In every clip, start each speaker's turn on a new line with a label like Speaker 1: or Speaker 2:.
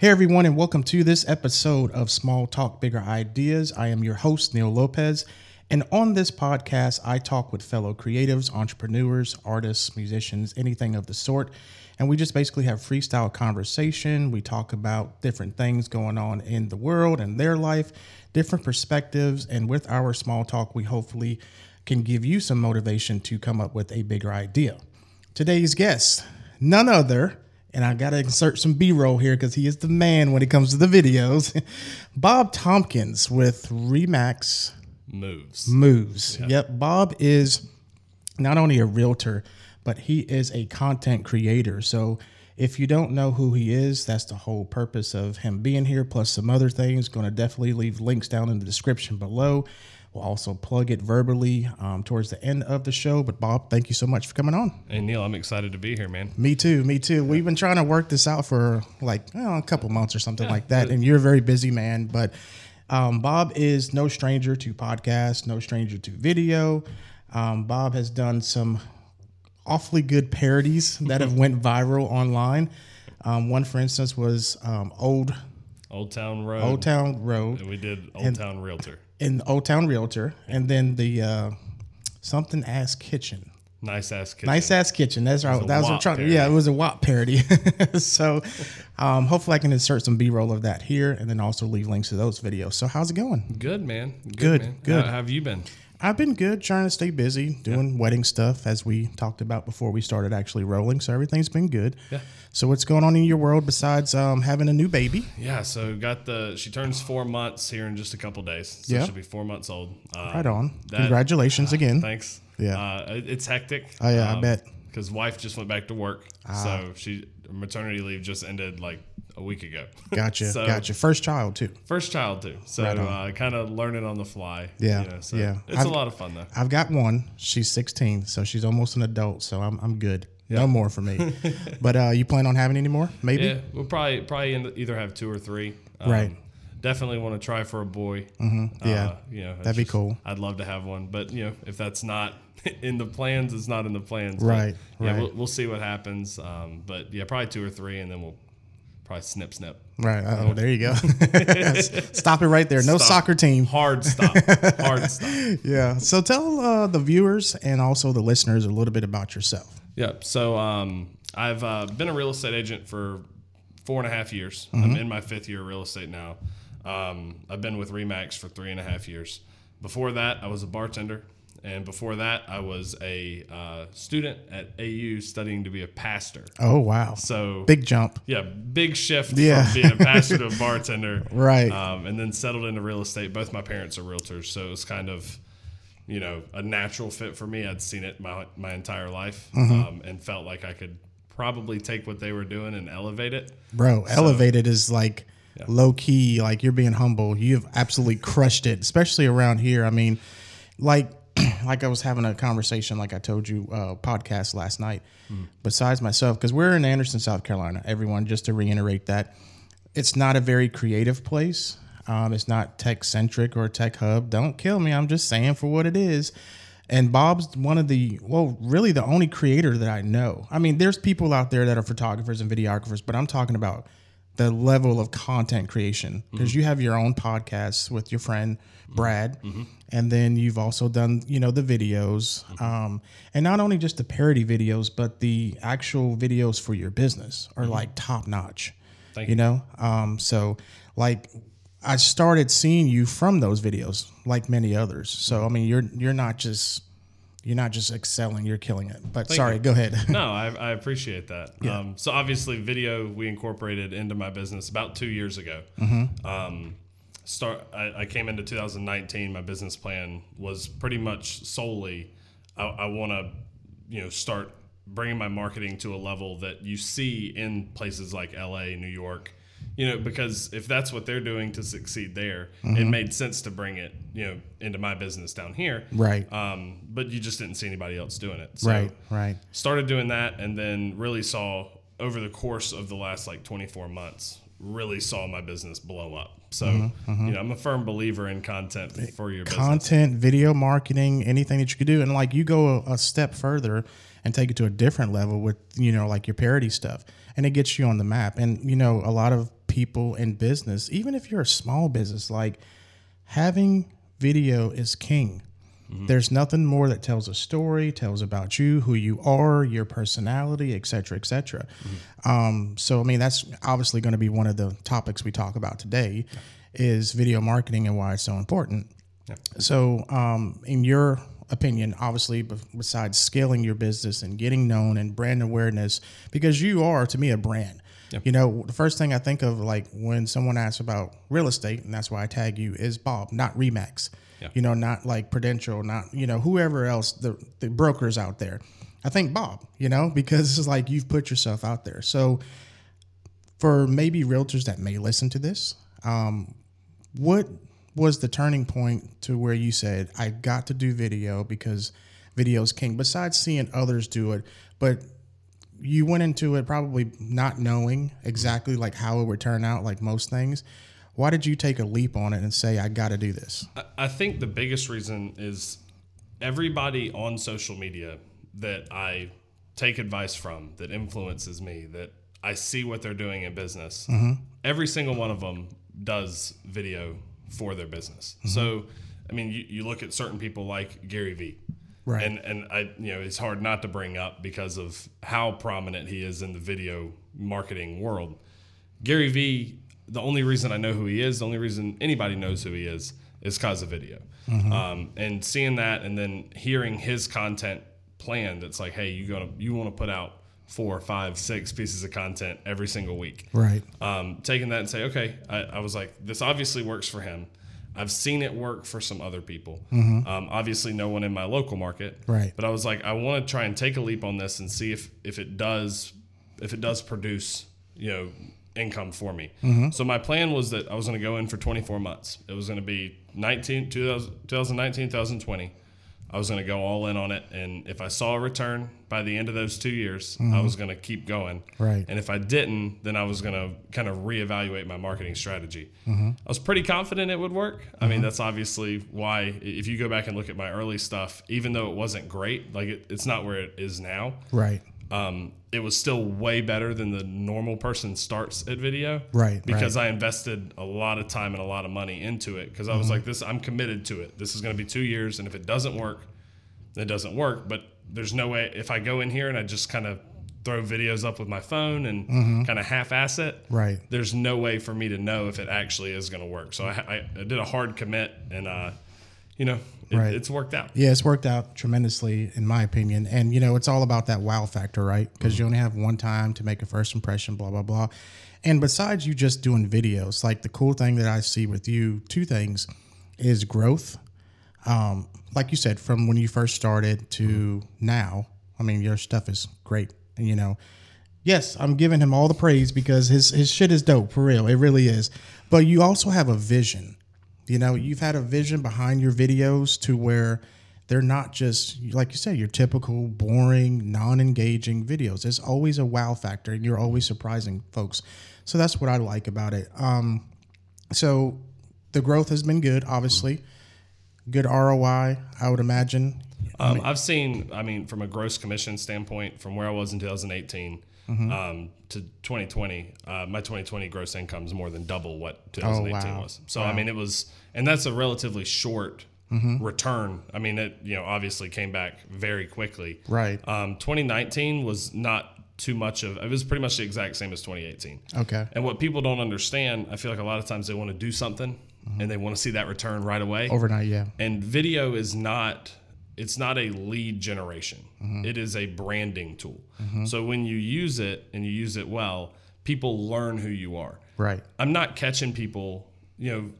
Speaker 1: Hey, everyone, and welcome to this episode of Small Talk Bigger Ideas. I am your host, Neil Lopez. And on this podcast, I talk with fellow creatives, entrepreneurs, artists, musicians, anything of the sort. And we just basically have freestyle conversation. We talk about different things going on in the world and their life, different perspectives. And with our small talk, we hopefully can give you some motivation to come up with a bigger idea. Today's guest, none other and I got to insert some B roll here because he is the man when it comes to the videos. Bob Tompkins with Remax
Speaker 2: Moves.
Speaker 1: Moves. Yep. Bob is not only a realtor, but he is a content creator. So if you don't know who he is, that's the whole purpose of him being here, plus some other things. Going to definitely leave links down in the description below. We'll also plug it verbally um, towards the end of the show. But Bob, thank you so much for coming on.
Speaker 2: Hey Neil, I'm excited to be here, man.
Speaker 1: Me too. Me too. We've been trying to work this out for like a couple months or something yeah, like that. And you're a very busy man, but um, Bob is no stranger to podcasts, no stranger to video. Um, Bob has done some awfully good parodies that have went viral online. Um, one, for instance, was um, old
Speaker 2: Old Town Road.
Speaker 1: Old Town Road.
Speaker 2: And we did Old and, Town Realtor
Speaker 1: in Old Town Realtor, and then the uh, something ass kitchen.
Speaker 2: Nice ass kitchen.
Speaker 1: Nice ass kitchen. That's right. That was trying. Parody. Yeah, it was a WAP parody. so, um, hopefully, I can insert some B roll of that here, and then also leave links to those videos. So, how's it going?
Speaker 2: Good, man.
Speaker 1: Good, good. Man. good.
Speaker 2: How have you been?
Speaker 1: I've been good, trying to stay busy, doing yeah. wedding stuff as we talked about before we started actually rolling. So everything's been good.
Speaker 2: Yeah.
Speaker 1: So what's going on in your world besides um, having a new baby?
Speaker 2: Yeah. So got the she turns four months here in just a couple days. So yeah. she'll be four months old.
Speaker 1: Um, right on. That, Congratulations uh, again.
Speaker 2: Thanks.
Speaker 1: Yeah.
Speaker 2: Uh, it's hectic.
Speaker 1: Oh yeah, um, I bet.
Speaker 2: Because wife just went back to work, ah. so she maternity leave just ended like a week ago.
Speaker 1: Gotcha. so, gotcha. First child too.
Speaker 2: First child too. So right uh, kind of learning on the fly.
Speaker 1: Yeah. You know, so
Speaker 2: yeah. It's
Speaker 1: I've,
Speaker 2: a lot of fun though.
Speaker 1: I've got one. She's 16, so she's almost an adult. So I'm I'm good. Yeah. No more for me. but uh, you plan on having any more? Maybe.
Speaker 2: Yeah, we'll probably probably either have two or three.
Speaker 1: Um, right.
Speaker 2: Definitely want to try for a boy.
Speaker 1: Mm-hmm. Yeah. Uh, you know, that'd be cool.
Speaker 2: I'd love to have one, but you know, if that's not in the plans, it's not in the plans.
Speaker 1: Right.
Speaker 2: But, yeah,
Speaker 1: right.
Speaker 2: We'll, we'll, see what happens. Um, but yeah, probably two or three, and then we'll probably snip snip.
Speaker 1: Right. Oh, there you go. stop it right there. No
Speaker 2: stop.
Speaker 1: soccer team.
Speaker 2: Hard stop. Hard stop.
Speaker 1: Yeah. So tell uh, the viewers and also the listeners a little bit about yourself.
Speaker 2: Yeah. So um, I've uh, been a real estate agent for four and a half years. Mm-hmm. I'm in my fifth year of real estate now. Um, I've been with Remax for three and a half years. Before that, I was a bartender and before that, I was a uh, student at AU studying to be a pastor.
Speaker 1: Oh wow!
Speaker 2: So
Speaker 1: big jump.
Speaker 2: Yeah, big shift yeah. from being a pastor to a bartender.
Speaker 1: right.
Speaker 2: Um, and then settled into real estate. Both my parents are realtors, so it was kind of, you know, a natural fit for me. I'd seen it my my entire life, mm-hmm. um, and felt like I could probably take what they were doing and elevate it.
Speaker 1: Bro, so, elevated is like. Yeah. Low key, like you're being humble. You've absolutely crushed it, especially around here. I mean, like like I was having a conversation, like I told you, uh, podcast last night. Mm. Besides myself, because we're in Anderson, South Carolina. Everyone, just to reiterate that, it's not a very creative place. Um, it's not tech centric or tech hub. Don't kill me. I'm just saying for what it is. And Bob's one of the, well, really the only creator that I know. I mean, there's people out there that are photographers and videographers, but I'm talking about the level of content creation because mm-hmm. you have your own podcast with your friend Brad, mm-hmm. and then you've also done you know the videos, mm-hmm. um, and not only just the parody videos, but the actual videos for your business are mm-hmm. like top notch. You. You know, um, so like I started seeing you from those videos, like many others. So. I mean, you're you're not just you're not just excelling, you're killing it. But Thank sorry, you. go ahead.
Speaker 2: no, I, I, appreciate that. Yeah. Um, so obviously, video we incorporated into my business about two years ago.
Speaker 1: Mm-hmm.
Speaker 2: Um, start. I, I, came into 2019. My business plan was pretty much solely. I, I want to, you know, start bringing my marketing to a level that you see in places like LA, New York, you know, because if that's what they're doing to succeed there, mm-hmm. it made sense to bring it, you know, into my business down here.
Speaker 1: Right.
Speaker 2: Um, but you just didn't see anybody else doing it. So
Speaker 1: right. Right.
Speaker 2: Started doing that, and then really saw over the course of the last like 24 months, really saw my business blow up. So, mm-hmm, mm-hmm. you know, I'm a firm believer in content for your business.
Speaker 1: content,
Speaker 2: business.
Speaker 1: video marketing, anything that you could do, and like you go a, a step further and take it to a different level with you know like your parody stuff, and it gets you on the map. And you know, a lot of people in business, even if you're a small business, like having video is king. Mm-hmm. There's nothing more that tells a story, tells about you, who you are, your personality, et cetera, et cetera. Mm-hmm. Um, so, I mean, that's obviously going to be one of the topics we talk about today yeah. is video marketing and why it's so important. Yeah. So, um, in your opinion, obviously, besides scaling your business and getting known and brand awareness, because you are, to me, a brand. Yep. You know, the first thing I think of, like when someone asks about real estate, and that's why I tag you, is Bob, not Remax. Yeah. You know, not like Prudential, not you know whoever else the the brokers out there. I think Bob, you know, because it's like you've put yourself out there. So for maybe realtors that may listen to this, um, what was the turning point to where you said I got to do video because video is king? Besides seeing others do it, but you went into it probably not knowing exactly like how it would turn out, like most things. Why did you take a leap on it and say, I got to do this?
Speaker 2: I think the biggest reason is everybody on social media that I take advice from, that influences me, that I see what they're doing in business, mm-hmm. every single one of them does video for their business. Mm-hmm. So, I mean, you, you look at certain people like Gary Vee. Right. And and I you know it's hard not to bring up because of how prominent he is in the video marketing world. Gary Vee, the only reason I know who he is, the only reason anybody knows who he is, is because of video. Mm-hmm. Um, and seeing that, and then hearing his content plan, that's like, hey, you gonna you want to put out four, five, six pieces of content every single week.
Speaker 1: Right.
Speaker 2: Um, taking that and say, okay, I, I was like, this obviously works for him. I've seen it work for some other people. Mm-hmm. Um, obviously, no one in my local market.
Speaker 1: Right.
Speaker 2: But I was like, I want to try and take a leap on this and see if if it does if it does produce you know income for me. Mm-hmm. So my plan was that I was going to go in for 24 months. It was going to be 19 2019 2020. I was going to go all in on it, and if I saw a return by the end of those two years, mm-hmm. I was going to keep going.
Speaker 1: Right.
Speaker 2: And if I didn't, then I was going to kind of reevaluate my marketing strategy. Mm-hmm. I was pretty confident it would work. I mean, mm-hmm. that's obviously why if you go back and look at my early stuff, even though it wasn't great, like it, it's not where it is now.
Speaker 1: Right.
Speaker 2: Um, it was still way better than the normal person starts at video.
Speaker 1: Right.
Speaker 2: Because
Speaker 1: right.
Speaker 2: I invested a lot of time and a lot of money into it because I was mm-hmm. like, this, I'm committed to it. This is going to be two years. And if it doesn't work, it doesn't work. But there's no way if I go in here and I just kind of throw videos up with my phone and mm-hmm. kind of half-ass it.
Speaker 1: Right.
Speaker 2: There's no way for me to know if it actually is going to work. So I, I, I, did a hard commit and, uh, you know, it, right. it's worked out.
Speaker 1: Yeah, it's worked out tremendously, in my opinion. And you know, it's all about that wow factor, right? Because mm-hmm. you only have one time to make a first impression, blah blah blah. And besides you just doing videos, like the cool thing that I see with you, two things, is growth. Um, like you said, from when you first started to mm-hmm. now. I mean, your stuff is great, and you know. Yes, I'm giving him all the praise because his his shit is dope for real. It really is. But you also have a vision you know, you've had a vision behind your videos to where they're not just like you said your typical boring non-engaging videos. There's always a wow factor and you're always surprising folks. So that's what i like about it. Um, so the growth has been good obviously. Good roi i would imagine.
Speaker 2: Um, i've seen i mean from a gross commission standpoint from where i was in 2018 mm-hmm. um, to 2020, uh, my 2020 gross income is more than double what 2018 oh, wow. was. So wow. I mean, it was, and that's a relatively short mm-hmm. return. I mean, it you know obviously came back very quickly.
Speaker 1: Right.
Speaker 2: Um, 2019 was not too much of it was pretty much the exact same as 2018
Speaker 1: okay
Speaker 2: and what people don't understand i feel like a lot of times they want to do something mm-hmm. and they want to see that return right away
Speaker 1: overnight yeah
Speaker 2: and video is not it's not a lead generation. Mm-hmm. It is a branding tool. Mm-hmm. So when you use it and you use it well, people learn who you are.
Speaker 1: Right.
Speaker 2: I'm not catching people, you know,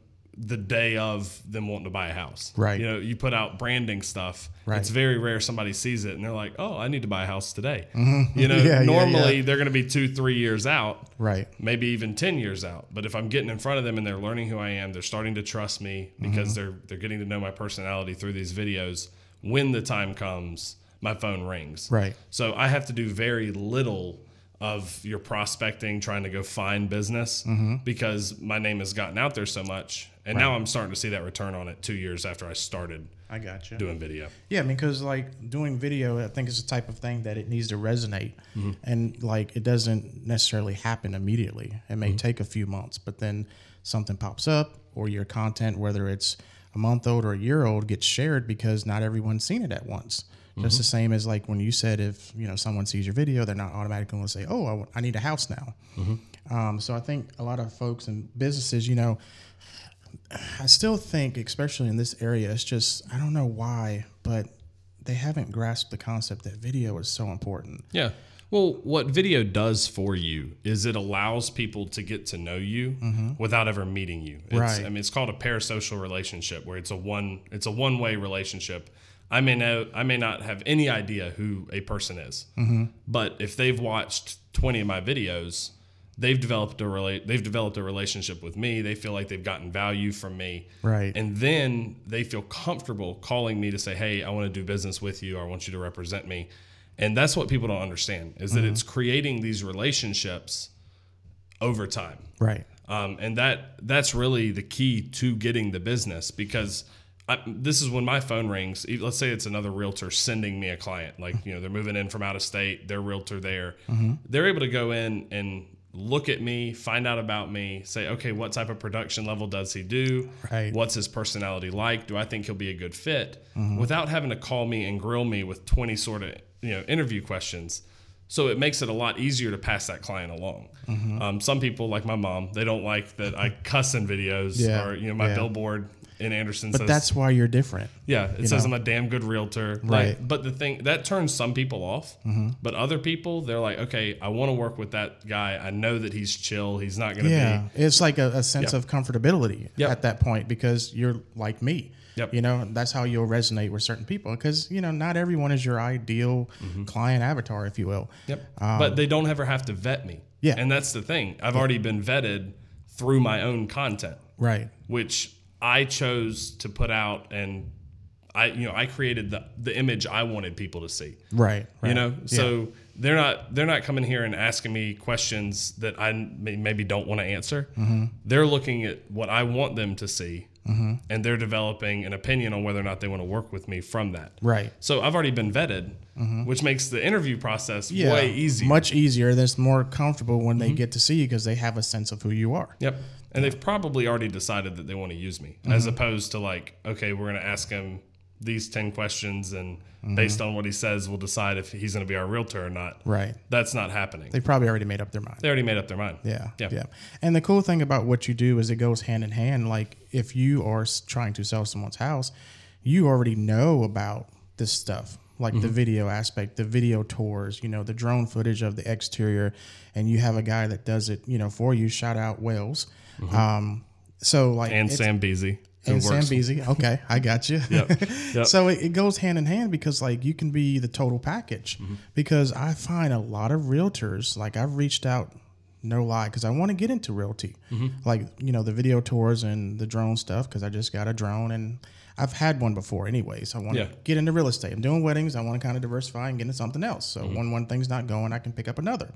Speaker 2: the day of them wanting to buy a house.
Speaker 1: Right.
Speaker 2: You know, you put out branding stuff.
Speaker 1: Right.
Speaker 2: It's very rare somebody sees it and they're like, "Oh, I need to buy a house today." Mm-hmm. You know, yeah, normally yeah, yeah. they're going to be two, three years out.
Speaker 1: Right.
Speaker 2: Maybe even ten years out. But if I'm getting in front of them and they're learning who I am, they're starting to trust me because mm-hmm. they're they're getting to know my personality through these videos when the time comes, my phone rings.
Speaker 1: Right.
Speaker 2: So I have to do very little of your prospecting, trying to go find business
Speaker 1: Mm-hmm.
Speaker 2: because my name has gotten out there so much. And now I'm starting to see that return on it two years after I started
Speaker 1: I got you.
Speaker 2: doing video.
Speaker 1: Yeah, I mean, because like doing video, I think is the type of thing that it needs to resonate, and like it doesn't necessarily happen immediately. It may take a few months, but then something pops up, or your content, whether it's a month old or a year old, gets shared because not everyone's seen it at once. Just the same as like when you said if you know someone sees your video, they're not automatically going to say, "Oh, I, w- I need a house now." Um, so I think a lot of folks and businesses, you know, I still think, especially in this area, it's just I don't know why, but they haven't grasped the concept that video is so important.
Speaker 2: Yeah. Well, what video does for you is it allows people to get to know you mm-hmm. without ever meeting you. It's,
Speaker 1: Right.
Speaker 2: I mean, it's called a parasocial relationship where it's a one it's a one way relationship. I may know I may not have any idea who a person is, mm-hmm. but if they've watched twenty of my videos, they've developed a rela- they've developed a relationship with me. They feel like they've gotten value from me,
Speaker 1: Right.
Speaker 2: and then they feel comfortable calling me to say, "Hey, I want to do business with you. Or I want you to represent me." And that's what people don't understand is that it's mm-hmm. creating these relationships over time.
Speaker 1: Right.
Speaker 2: Um, and that that's really the key to getting the business because I, this is when my phone rings. Let's say it's another realtor sending me a client, like you know they're moving in from out of state, their realtor there. Mm-hmm. They're able to go in and look at me, find out about me, say, okay, what type of production level does he do?
Speaker 1: Right.
Speaker 2: What's his personality like? Do I think he'll be a good fit? Mm-hmm. Without having to call me and grill me with twenty sort of you know interview questions. So it makes it a lot easier to pass that client along.
Speaker 1: Mm-hmm.
Speaker 2: Um, some people, like my mom, they don't like that I cuss in videos
Speaker 1: Yeah,
Speaker 2: or you know my
Speaker 1: yeah.
Speaker 2: billboard in Anderson
Speaker 1: But
Speaker 2: says
Speaker 1: that's why you're different.
Speaker 2: yeah it says I'm a damn good realtor.
Speaker 1: Right. Mm-hmm.
Speaker 2: but the thing that turns some people off, but other people they're like, okay, I want to work with that guy. I know that he's chill. He's not going to
Speaker 1: Yeah.
Speaker 2: be
Speaker 1: It's like a, a sense
Speaker 2: Yeah.
Speaker 1: of comfortability at that point because you're like me.
Speaker 2: Yep.
Speaker 1: You know, that's how you'll resonate with certain people because, you know, not everyone is your ideal client avatar, if you will.
Speaker 2: Yep. but they don't ever have to vet me.
Speaker 1: Um, Yeah.
Speaker 2: And that's the thing. I've already been vetted through my own content.
Speaker 1: Right.
Speaker 2: which I chose to put out and I you know I created the the image I wanted people to see.
Speaker 1: Right. right.
Speaker 2: You know,
Speaker 1: Yeah.
Speaker 2: so they're not they're not coming here and asking me questions that I may- maybe don't want to answer.
Speaker 1: Mm-hmm.
Speaker 2: They're looking at what I want them to see, Mm-hmm. and they're developing an opinion on whether or not they want to work with me from that.
Speaker 1: Right.
Speaker 2: So I've already been vetted, mm-hmm. which makes the interview process
Speaker 1: Yeah.
Speaker 2: way easier.
Speaker 1: Much easier. That's more comfortable when they mm-hmm. get to see you because they have a sense of who you are.
Speaker 2: Yep. And they've probably already decided that they want to use me, as
Speaker 1: Mm-hmm.
Speaker 2: opposed to like, okay, we're going to ask him these 10 questions, and
Speaker 1: Mm-hmm.
Speaker 2: based on what he says, we'll decide if he's going to be our realtor or not.
Speaker 1: Right.
Speaker 2: That's not happening.
Speaker 1: They probably already made up their mind.
Speaker 2: They already made up their mind.
Speaker 1: Yeah,
Speaker 2: Yeah.
Speaker 1: yeah, And the cool thing about what you do is it goes hand in hand. Like if you are trying to sell someone's house, you already know about this stuff, like
Speaker 2: Mm-hmm.
Speaker 1: the video aspect, the video tours, you know, the drone footage of the exterior, and you have a guy that does it, you know, for you. Shout out Wales. Um, so like
Speaker 2: Mm-hmm. And Sam Beasy.
Speaker 1: And Sam Beasy. Okay, I got you.
Speaker 2: Yep, yep.
Speaker 1: so it, it goes hand in hand because like you can be the total package.
Speaker 2: Mm-hmm.
Speaker 1: Because I find a lot of realtors like I've reached out, no lie, because I want to get into realty,
Speaker 2: Mm-hmm.
Speaker 1: like you know the video tours and the drone stuff. Because I just got a drone and I've had one before anyway. So I want to
Speaker 2: Yeah.
Speaker 1: get into real estate. I'm doing weddings. I want to kind of diversify and get into something else. So
Speaker 2: Mm-hmm.
Speaker 1: when one thing's not going, I can pick up another.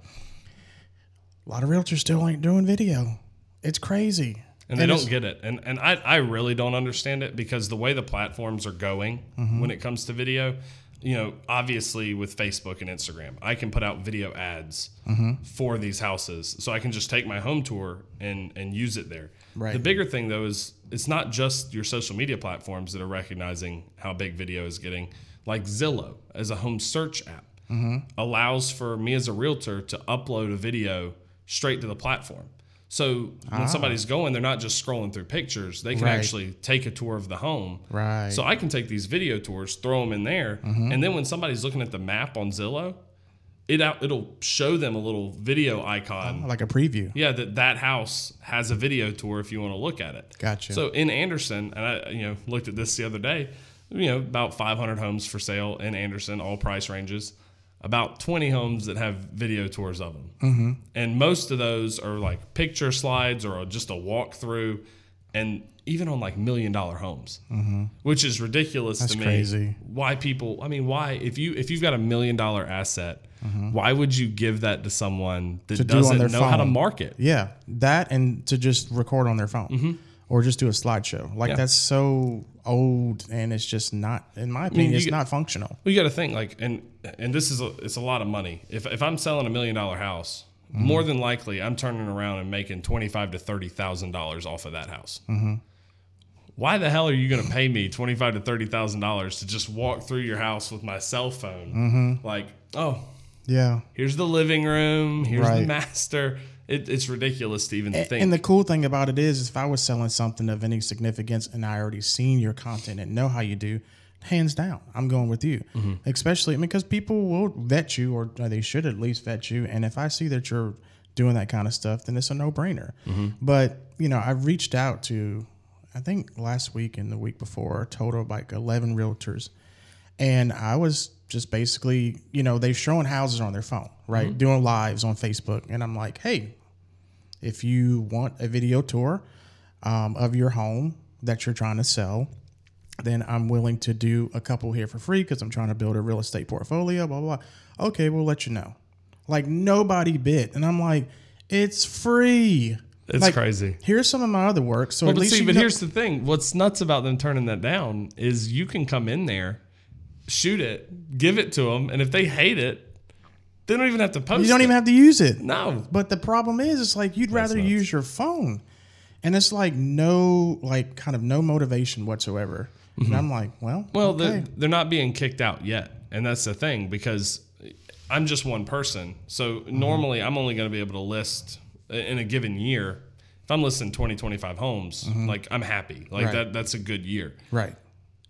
Speaker 1: A lot of realtors still ain't doing video. It's crazy.
Speaker 2: And they
Speaker 1: it's-
Speaker 2: don't get it. And and I, I really don't understand it because the way the platforms are going
Speaker 1: Mm-hmm.
Speaker 2: when it comes to video, you know, obviously with Facebook and Instagram, I can put out video ads
Speaker 1: Mm-hmm.
Speaker 2: for these houses, so I can just take my home tour and and use it there.
Speaker 1: Right.
Speaker 2: The bigger thing though is it's not just your social media platforms that are recognizing how big video is getting. Like Zillow as a home search app
Speaker 1: Mm-hmm.
Speaker 2: allows for me as a realtor to upload a video straight to the platform. So when somebody's going, they're not just scrolling through pictures. They can
Speaker 1: Ah. Right.
Speaker 2: actually take a tour of the home.
Speaker 1: Right.
Speaker 2: So I can take these video tours, throw them in there,
Speaker 1: Mm-hmm.
Speaker 2: and then when somebody's looking at the map on Zillow, it out, it'll show them a little video icon.
Speaker 1: like a preview.
Speaker 2: Yeah, that that house has a video tour if you want to look at it.
Speaker 1: Gotcha.
Speaker 2: So in Anderson, and I you know looked at this the other day, you know about 500 homes for sale in Anderson, all price ranges. About 20 homes that have video tours of them, mm-hmm. and most of those are like picture slides or just a walkthrough. and even on like million dollar homes, which is ridiculous
Speaker 1: That's
Speaker 2: to me.
Speaker 1: crazy.
Speaker 2: Why people? I mean, why if you if you've got a million dollar asset, why would you give that to someone that
Speaker 1: To
Speaker 2: doesn't
Speaker 1: their
Speaker 2: know how to market?
Speaker 1: Yeah, that and to just record on their phone or just do a slideshow. Like
Speaker 2: Mm-hmm. Yeah.
Speaker 1: that's so old and it's just not, in my opinion,
Speaker 2: you
Speaker 1: it's
Speaker 2: get-
Speaker 1: not functional.
Speaker 2: Well, you got to think like, and and this is a, it's a lot of money. If if I'm selling a million dollar house, more than likely I'm turning around and making twenty five to thirty thousand dollars off of that house. Why the hell are you going to pay me twenty five to thirty thousand dollars to just walk through your house with my cell phone? Like, oh,
Speaker 1: Yeah.
Speaker 2: here's the living room, here's the master. It, it's ridiculous to even think.
Speaker 1: And the cool thing about it is, if I was selling something of any significance and I already seen your content and know how you do, hands down, I'm going with you.
Speaker 2: Mm-hmm.
Speaker 1: Especially because people will vet you, or they should at least vet you. And if I see that you're doing that kind of stuff, then it's a no brainer.
Speaker 2: Mm-hmm.
Speaker 1: But you know, I've reached out to, I think last week and the week before, a total of like 11 realtors, and I was just basically, you know, they're showing houses on their phone, right?
Speaker 2: Mm-hmm.
Speaker 1: Doing lives on Facebook. And I'm like, hey, if you want a video tour um, of your home that you're trying to sell, then I'm willing to do a couple here for free because I'm trying to build a real estate portfolio, blah, blah, blah. Okay, we'll let you know. Like nobody bit. And I'm like, it's free.
Speaker 2: It's
Speaker 1: Like,
Speaker 2: crazy.
Speaker 1: Here's some of my other work. So
Speaker 2: Well,
Speaker 1: at least
Speaker 2: see, but
Speaker 1: know-
Speaker 2: here's the thing: what's nuts about them turning that down is you can come in there, shoot it, give it to them, and if they hate it, they don't even have to post.
Speaker 1: you don't
Speaker 2: it.
Speaker 1: even have to use it.
Speaker 2: No,
Speaker 1: But the problem is, it's like you'd rather
Speaker 2: nuts.
Speaker 1: use your phone, and it's like no, like kind of no motivation whatsoever. And I'm like, well,
Speaker 2: Well,
Speaker 1: okay.
Speaker 2: they're, they're not being kicked out yet. And that's the thing because I'm just one person. So
Speaker 1: Mm-hmm.
Speaker 2: normally I'm only going to be able to list in a given year. If I'm listing 20, 25 homes, like I'm happy. Like
Speaker 1: Mm-hmm. Right.
Speaker 2: that, that's a good year.
Speaker 1: right,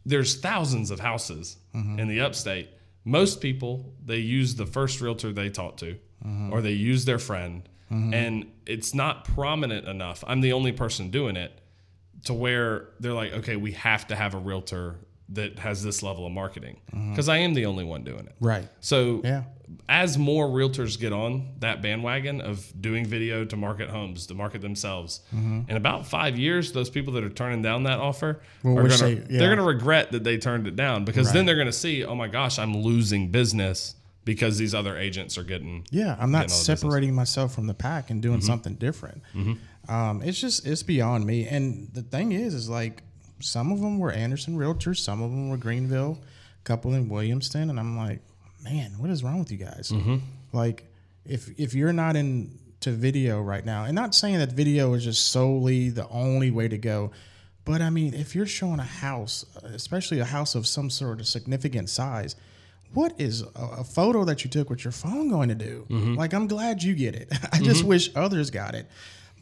Speaker 2: There's thousands of houses
Speaker 1: Mm-hmm.
Speaker 2: in the upstate. Most people, they use the first realtor they talk to
Speaker 1: Mm-hmm.
Speaker 2: or they use their friend. And it's not prominent enough. I'm the only person doing it to where they're like, okay, we have to have a realtor that has this level of marketing mm-hmm. because I am the only one doing it.
Speaker 1: right,
Speaker 2: So
Speaker 1: Yeah.
Speaker 2: as more realtors get on that bandwagon of doing video to market homes, to market themselves, mm-hmm. in about five years, those people that are turning down that offer
Speaker 1: Well,
Speaker 2: are gonna,
Speaker 1: they- yeah.
Speaker 2: they're gonna regret that they turned it down because then they're gonna see, oh my gosh, I'm losing business because these other agents are getting
Speaker 1: yeah. I'm not
Speaker 2: Getting all the business.
Speaker 1: separating myself from the pack and doing
Speaker 2: Mm-hmm.
Speaker 1: something different. Mm-hmm. Um, it's just it's beyond me. And the thing is, is like some of them were Anderson Realtors, some of them were Greenville, a couple in Williamston, and I'm like, man, what is wrong with you guys?
Speaker 2: Mm-hmm.
Speaker 1: Like, if if you're not into video right now, and not saying that video is just solely the only way to go, but I mean, if you're showing a house, especially a house of some sort of significant size, what is a, a photo that you took with your phone going to do? Like, I'm glad you get it. I just wish others got it.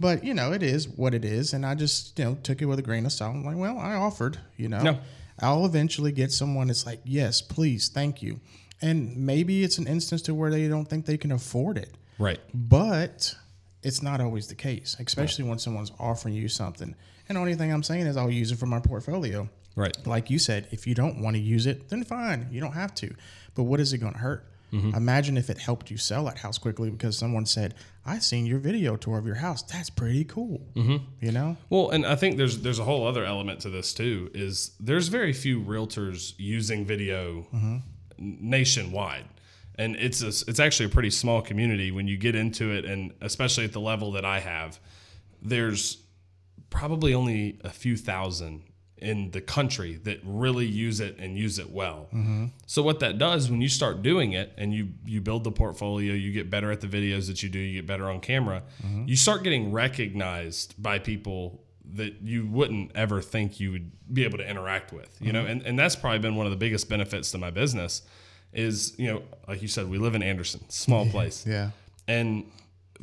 Speaker 1: But you know, it is what it is, and I just you know took it with a grain of salt. I'm like, well, I offered. You know,
Speaker 2: No.
Speaker 1: I'll eventually get someone that's like, yes, please, thank you. And maybe it's an instance to where they don't think they can afford it.
Speaker 2: right.
Speaker 1: But it's not always the case, especially when someone's offering you something. And the only thing I'm saying is I'll use it for my portfolio.
Speaker 2: Right.
Speaker 1: Like you said, if you don't want to use it, then fine. You don't have to. But what is it going to hurt?
Speaker 2: Mm-hmm.
Speaker 1: Imagine if it helped you sell that house quickly because someone said, I seen your video tour of your house. That's pretty cool. Mm-hmm. You know?
Speaker 2: Well, and I think there's there's a whole other element to this too. Is there's very few realtors using video nationwide, and it's a, it's actually a pretty small community when you get into it, and especially at the level that I have, there's probably only a few thousand in the country that really use it and use it well. So what that does when you start doing it and you you build the portfolio, you get better at the videos that you do, you get better on camera, you start getting recognized by people that you wouldn't ever think you would be able to interact with. You know, and, and that's probably been one of the biggest benefits to my business is, you know, like you said, we live in Anderson, small place.
Speaker 1: Yeah.
Speaker 2: And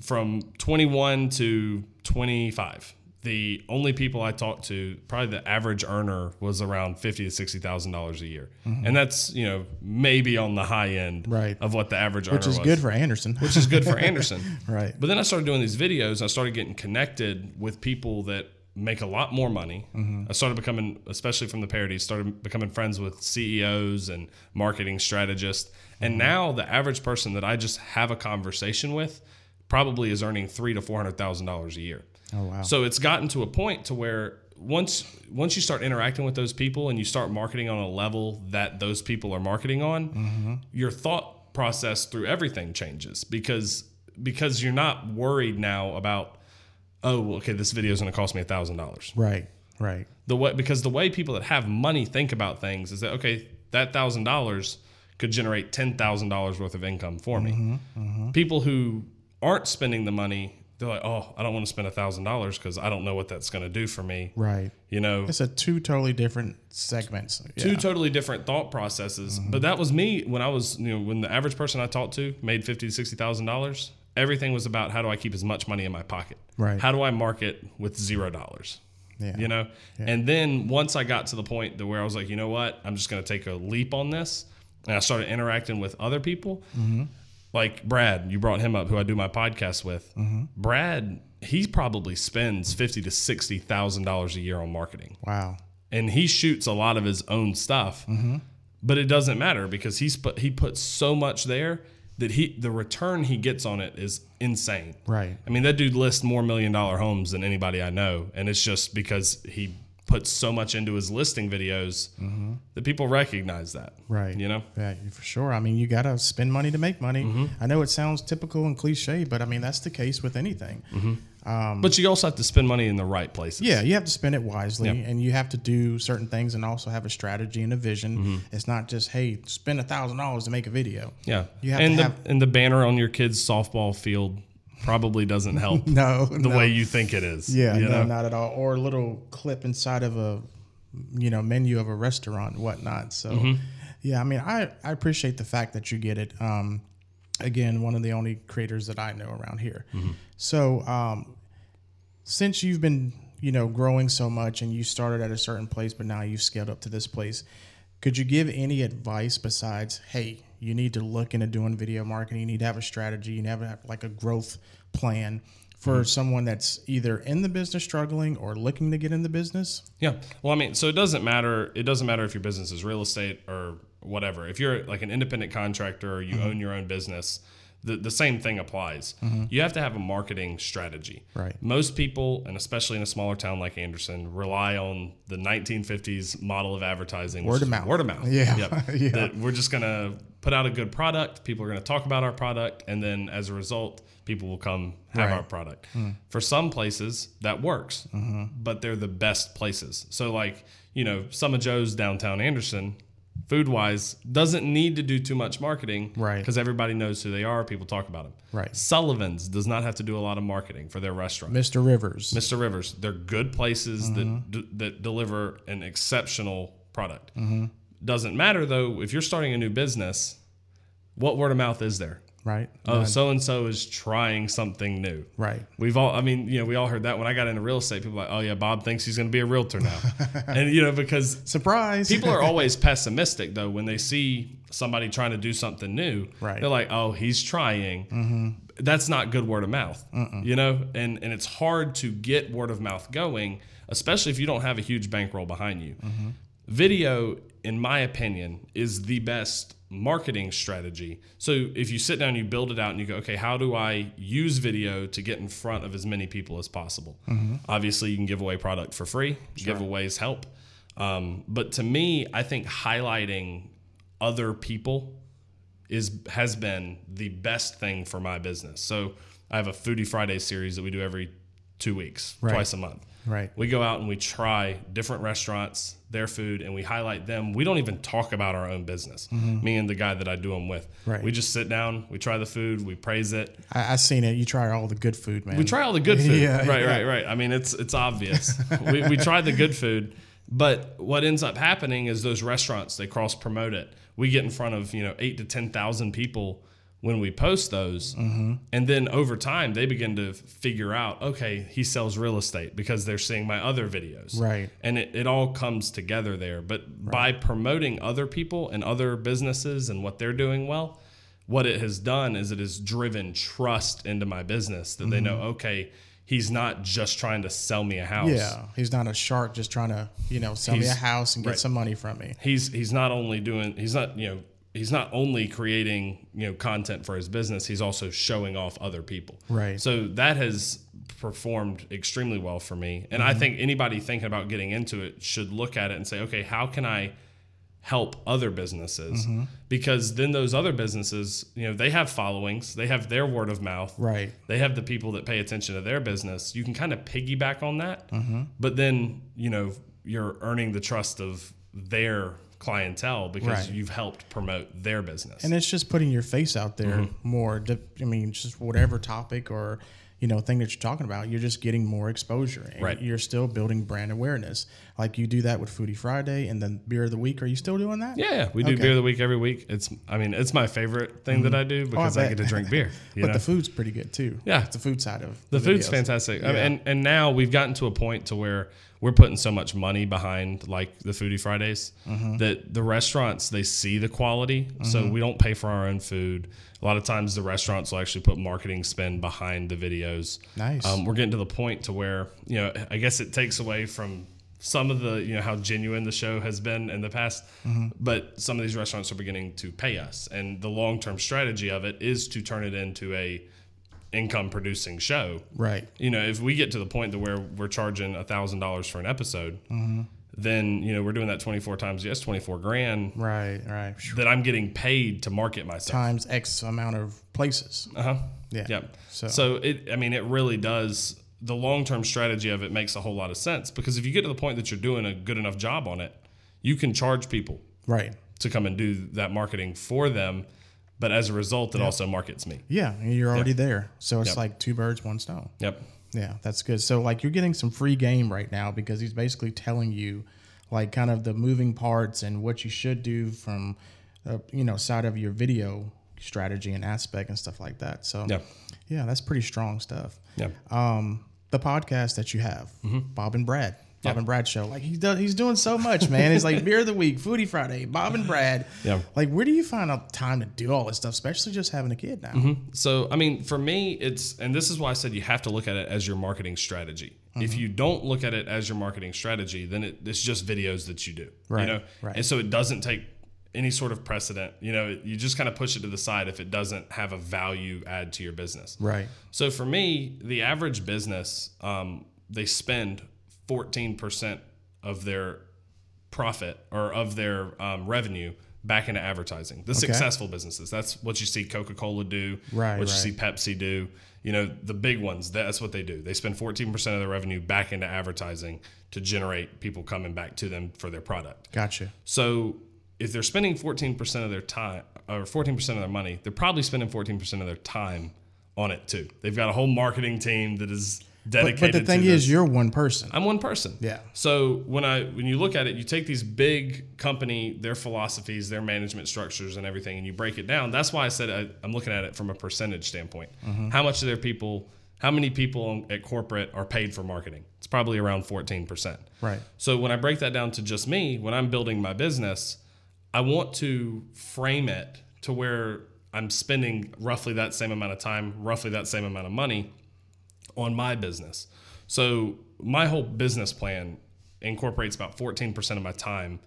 Speaker 2: from 21 to 25, the only people I talked to, probably the average earner was around fifty to sixty thousand dollars a year, and that's you know maybe on the high end
Speaker 1: Mm-hmm. Right.
Speaker 2: of what the average earner was.
Speaker 1: Which is
Speaker 2: was,
Speaker 1: good for Anderson.
Speaker 2: which is good for Anderson.
Speaker 1: right.
Speaker 2: But then I started doing these videos. I started getting connected with people that make a lot more money. I started becoming, especially from the parodies, started becoming friends with CEOs and marketing strategists. And now the average person that I just have a conversation with probably is earning three to four hundred thousand dollars a year.
Speaker 1: Oh, wow.
Speaker 2: So it's gotten to a point to where once once you start interacting with those people and you start marketing on a level that those people are marketing on,
Speaker 1: Mm-hmm.
Speaker 2: your thought process through everything changes because because you're not worried now about oh okay this video is going to cost me a thousand dollars
Speaker 1: Right. Right.
Speaker 2: the way because the way people that have money think about things is that okay that thousand dollars could generate ten thousand dollars worth of income for me. People who aren't spending the money, they're like, oh, I don't want to spend a thousand dollars because I don't know what that's going to do for me.
Speaker 1: Right.
Speaker 2: You know,
Speaker 1: It's a two totally different segments.
Speaker 2: two
Speaker 1: Yeah.
Speaker 2: totally different thought processes. Mm-hmm. But that was me when I was, you know, when the average person I talked to made fifty to sixty thousand dollars. Everything was about how do I keep as much money in my pocket?
Speaker 1: Right.
Speaker 2: How do I market with zero dollars?
Speaker 1: Yeah.
Speaker 2: You know? And then once I got to the point that where I was like, you know what? I'm just going to take a leap on this. And I started interacting with other people. Mm-hmm. Like Brad, you brought him up, who I do my podcast with. Mm-hmm. Brad, he probably spends fifty to sixty thousand dollars a year on marketing,
Speaker 1: Wow.
Speaker 2: and he shoots a lot of his own stuff. Mm-hmm. But it doesn't matter because he's put he puts so much there that he the return he gets on it is insane.
Speaker 1: Right.
Speaker 2: I mean, that dude lists more million dollar homes than anybody I know. And it's just because he puts so much into his listing videos that people recognize that.
Speaker 1: Right.
Speaker 2: You know?
Speaker 1: Yeah, for sure. I mean, you got to spend money to make money.
Speaker 2: Mm-hmm.
Speaker 1: I know it sounds typical and cliche, but I mean, that's the case with anything.
Speaker 2: but you also have to spend money in the right places.
Speaker 1: Yeah, you have to spend it wisely
Speaker 2: Yeah.
Speaker 1: and you have to do certain things and also have a strategy and a vision.
Speaker 2: Mm-hmm.
Speaker 1: It's not just, hey, spend a thousand dollars to make a video.
Speaker 2: Yeah.
Speaker 1: You have
Speaker 2: and
Speaker 1: to
Speaker 2: the
Speaker 1: have-
Speaker 2: and the banner on your kid's softball field probably doesn't help
Speaker 1: No,
Speaker 2: the way you think it is.
Speaker 1: Yeah,
Speaker 2: You
Speaker 1: no,
Speaker 2: know?
Speaker 1: not at all. Or a little clip inside of a, you know, menu of a restaurant and whatnot. So,
Speaker 2: Mm-hmm.
Speaker 1: yeah, I mean, I, I appreciate the fact that you get it. Um, again, one of the only creators that I know around here.
Speaker 2: Mm-hmm.
Speaker 1: So, um, since you've been, you know, growing so much and you started at a certain place, but now you've scaled up to this place, could you give any advice besides, hey, you need to look into doing video marketing, you need to have a strategy, you need to have like a growth plan for mm-hmm. someone that's either in the business struggling or looking to get in the business?
Speaker 2: Yeah. Well, I mean, so it doesn't matter. It doesn't matter if your business is real estate or whatever. If you're like an independent contractor or you mm-hmm. own your own business, the, the same thing applies. Mm-hmm. You have to have a marketing strategy.
Speaker 1: Right.
Speaker 2: Most people, and especially in a smaller town like Anderson, rely on the 1950s model of advertising.
Speaker 1: Word of mouth.
Speaker 2: Word of mouth.
Speaker 1: Yeah.
Speaker 2: Yep.
Speaker 1: Yeah.
Speaker 2: That we're just going to put out a good product. People are going to talk about our product. And then as a result, people will come have
Speaker 1: Right.
Speaker 2: our product. For some places, that works, but they're the best places. So, like, you know, some of Joe's downtown Anderson, food wise, doesn't need to do too much marketing.
Speaker 1: Right.
Speaker 2: Because everybody knows who they are. People talk about them.
Speaker 1: Right.
Speaker 2: Sullivan's does not have to do a lot of marketing for their restaurant.
Speaker 1: Mr. Rivers.
Speaker 2: Mr. Rivers, they're good places that mm-hmm. d- that deliver an exceptional product. Mm-hmm. Doesn't matter though if you're starting a new business, what word of mouth is there?
Speaker 1: Right.
Speaker 2: Oh, so and so is trying something new.
Speaker 1: Right.
Speaker 2: We've all, I mean, you know, we all heard that when I got into real estate. People like, oh yeah, Bob thinks he's going to be a realtor now, and you know, because
Speaker 1: Surprise.
Speaker 2: people are always pessimistic though when they see somebody trying to do something new.
Speaker 1: Right.
Speaker 2: They're like, oh, he's trying. Mm-hmm. That's not good word of mouth, you know, and and it's hard to get word of mouth going, especially if you don't have a huge bankroll behind you. Mm-hmm. Video, in my opinion, is the best marketing strategy. So if you sit down, you build it out, and you go, okay, how do I use video to get in front of as many people as possible? Obviously, you can give away product for free. Giveaways help. Um, but to me, I think highlighting other people is has been the best thing for my business. So I have a Foodie Friday series that we do every two weeks, twice a month.
Speaker 1: Right.
Speaker 2: We go out and we try different restaurants, their food, and we highlight them. We don't even talk about our own business. Mm-hmm. Me and the guy that I do them with.
Speaker 1: Right.
Speaker 2: We just sit down, we try the food, we praise it.
Speaker 1: I, I seen it. You try all the good food, man.
Speaker 2: We try all the good food.
Speaker 1: Yeah,
Speaker 2: right,
Speaker 1: yeah.
Speaker 2: right, right. I mean, it's it's obvious. we, we tried the good food, but what ends up happening is those restaurants they cross promote it. We get in front of you know eight to ten thousand people when we post those,
Speaker 1: Mm-hmm.
Speaker 2: and then over time they begin to figure out, okay, he sells real estate because they're seeing my other videos,
Speaker 1: Right.
Speaker 2: And it, it all comes together there. But by promoting other people and other businesses and what they're doing well, what it has done is it has driven trust into my business that they
Speaker 1: Mm-hmm.
Speaker 2: know, okay, he's not just trying to sell me a house.
Speaker 1: Yeah, he's not a shark just trying to, you know, sell me a house and get
Speaker 2: right.
Speaker 1: some money from me.
Speaker 2: He's he's not only doing he's not, you know, he's not only creating, you know, content for his business, he's also showing off other people.
Speaker 1: Right.
Speaker 2: So that has performed extremely well for me. And I mm-hmm. think anybody thinking about getting into it should look at it and say, okay, how can I help other businesses? Mm-hmm. Because then those other businesses, you know, they have followings, they have their word of mouth,
Speaker 1: Right.
Speaker 2: they have the people that pay attention to their business. You can kind of piggyback on that, mm-hmm. but then you know you're earning the trust of their clientele because
Speaker 1: Right.
Speaker 2: you've helped promote their business.
Speaker 1: And it's just putting your face out there
Speaker 2: Mm-hmm.
Speaker 1: more. to- I mean, just whatever topic or you know thing that you're talking about, you're just getting more exposure. And
Speaker 2: Right.
Speaker 1: You're still building brand awareness. Like you do that with Foodie Friday and then Beer of the Week. Are you still doing that?
Speaker 2: yeah, yeah, we do
Speaker 1: Okay.
Speaker 2: beer of the week every week. It's, I mean, it's my favorite thing that I do because I,
Speaker 1: bet.
Speaker 2: get to drink beer.
Speaker 1: But
Speaker 2: know?
Speaker 1: the food's pretty good too.
Speaker 2: Yeah.
Speaker 1: It's the food side of
Speaker 2: The food's
Speaker 1: videos.
Speaker 2: fantastic, I mean, and and now we've gotten to a point to where we're putting so much money behind like the foodie Fridays
Speaker 1: Mm-hmm.
Speaker 2: that the restaurants they see the quality, so we don't pay for our own food. A lot of times the restaurants will actually put marketing spend behind the videos.
Speaker 1: Nice.
Speaker 2: Um, we're getting to the point to where you know I guess it takes away from some of the you know how genuine the show has been in the past,
Speaker 1: Mm-hmm.
Speaker 2: but some of these restaurants are beginning to pay us, and the long term strategy of it is to turn it into a income producing show
Speaker 1: Right.
Speaker 2: you know, if we get to the point to where we're charging a thousand dollars for an episode,
Speaker 1: Mm-hmm.
Speaker 2: then you know we're doing that twenty four times. Yes, twenty four grand
Speaker 1: Right. Right.
Speaker 2: that I'm getting paid to market myself.
Speaker 1: Times X amount of places.
Speaker 2: Uh huh.
Speaker 1: Yeah.
Speaker 2: Yep.
Speaker 1: So-
Speaker 2: So, it, I mean, it really does. The long term strategy of it makes a whole lot of sense because if you get to the point that you're doing a good enough job on it, you can charge people
Speaker 1: Right.
Speaker 2: to come and do that marketing for them. But as a result, it also markets me.
Speaker 1: Yeah. and You're already there. So it's
Speaker 2: Yep.
Speaker 1: like two birds, one stone.
Speaker 2: Yep.
Speaker 1: Yeah, that's good. So like you're getting some free game right now because he's basically telling you like kind of the moving parts and what you should do from uh, you know side of your video strategy and aspect and stuff like that. So
Speaker 2: Yeah.
Speaker 1: yeah, that's pretty strong stuff.
Speaker 2: Yeah.
Speaker 1: Um, the podcast that you have, Bob and Brad. Bob
Speaker 2: Mm-hmm.
Speaker 1: And Brad show. Like he does, he's doing so much, man. It's like beer of the week, foodie Friday, Bob and Brad.
Speaker 2: Yeah.
Speaker 1: Like, where do you find out time to do all this stuff, especially just having a kid now?
Speaker 2: Mm-hmm. So, I mean, for me, it's, and this is why I said you have to look at it as your marketing strategy. If
Speaker 1: Mm-hmm.
Speaker 2: you don't look at it as your marketing strategy, then it, it's just videos that you do.
Speaker 1: Right,
Speaker 2: You know?
Speaker 1: right.
Speaker 2: And so it doesn't take any sort of precedent. You know, you just kind of push it to the side if it doesn't have a value add to your business.
Speaker 1: Right.
Speaker 2: So for me, the average business, um, they spend 14% of their profit or of their um, revenue back into advertising. The successful businesses, that's what you see Coca Cola do,
Speaker 1: Right,
Speaker 2: what you see Pepsi do. You know, the big ones, that's what they do. They spend 14% of their revenue back into advertising to generate people coming back to them for their product.
Speaker 1: Gotcha.
Speaker 2: So if they're spending 14% of their time or 14% of their money, they're probably spending 14% of their time on it too. They've got a whole marketing team that is dedicated
Speaker 1: but the thing is,
Speaker 2: this.
Speaker 1: you're one person.
Speaker 2: I'm one person.
Speaker 1: Yeah.
Speaker 2: So when I when you look at it, you take these big company, their philosophies, their management structures, and everything, and you break it down. That's why I said I, I'm looking at it from a percentage standpoint.
Speaker 1: Mm-hmm.
Speaker 2: How much of their people, how many people at corporate are paid for marketing? It's probably around 14 percent.
Speaker 1: Right.
Speaker 2: So when I break that down to just me, when I'm building my business, I want to frame it to where I'm spending roughly that same amount of time, roughly that same amount of money on my business. So my whole business plan incorporates about 14% of my time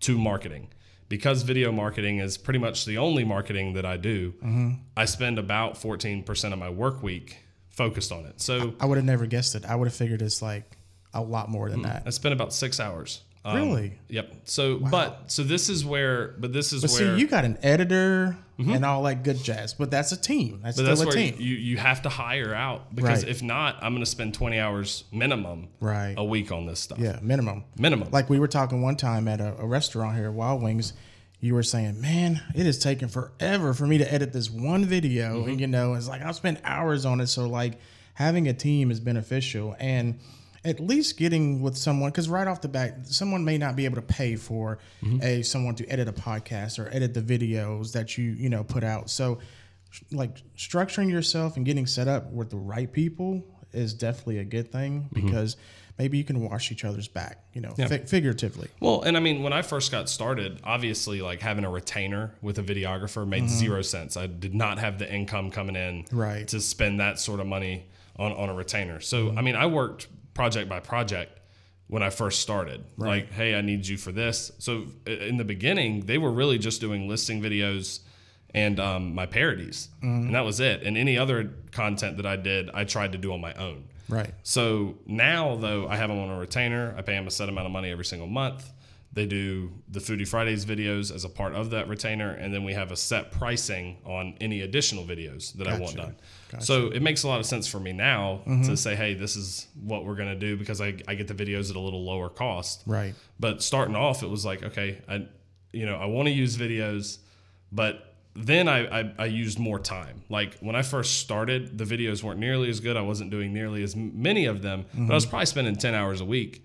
Speaker 2: to marketing. Because video marketing is pretty much the only marketing that I do, mm-hmm. I spend about 14% of my work week focused on it. So
Speaker 1: I would have never guessed it. I would have figured it's like a lot more than that.
Speaker 2: I spend about six hours. Um,
Speaker 1: Really?
Speaker 2: Yep. So, but so this is where, but this is
Speaker 1: But
Speaker 2: where, Mm-hmm.
Speaker 1: see, you got an editor and all that good jazz, but that's a team. That's
Speaker 2: but
Speaker 1: still
Speaker 2: that's
Speaker 1: a
Speaker 2: where
Speaker 1: team.
Speaker 2: you you have to hire out because
Speaker 1: Right.
Speaker 2: if not, I'm going to spend 20 hours minimum
Speaker 1: right.
Speaker 2: a week on this stuff.
Speaker 1: Yeah, minimum.
Speaker 2: Minimum.
Speaker 1: Like we were talking one time at a, a restaurant here, Wild Wings. You were saying, "Man, it is taking forever for me to edit this one video,"
Speaker 2: Mm-hmm.
Speaker 1: and you know, it's like I've spent hours on it. So like, having a team is beneficial, and at least getting with someone because right off the bat, someone may not be able to pay for
Speaker 2: Mm-hmm.
Speaker 1: a someone to edit a podcast or edit the videos that you you know put out. So, like structuring yourself and getting set up with the right people is definitely a good thing
Speaker 2: Mm-hmm.
Speaker 1: because maybe you can wash each other's back, you know, fi- figuratively.
Speaker 2: Well, and I mean, when I first got started, obviously, like having a retainer with a videographer made zero sense. I did not have the income coming in
Speaker 1: Mm-hmm. Right.
Speaker 2: to spend that sort of money on, on a retainer. So, I mean, I worked project by project when I first started. Like, hey, I need you for this. So, in the beginning, they were really just doing listing videos and um, my parodies,
Speaker 1: Mm-hmm.
Speaker 2: and that was it. And any other content that I did, I tried to do on my own.
Speaker 1: Right.
Speaker 2: So now, though, I have them on a retainer. I pay them a set amount of money every single month. They do the Foodie Fridays videos as a part of that retainer, and then we have a set pricing on any additional videos that I want done.
Speaker 1: Gotcha.
Speaker 2: So it makes a lot of sense for me now
Speaker 1: Mm-hmm.
Speaker 2: to say, hey, this is what we're going to do because I, I get the videos at a little lower cost.
Speaker 1: Right.
Speaker 2: But starting off, it was like, okay, I, you know, I want to use videos, but then I, I, I used more time. Like when I first started, the videos weren't nearly as good. I wasn't doing nearly as many of them, but I was probably spending 10 hours a week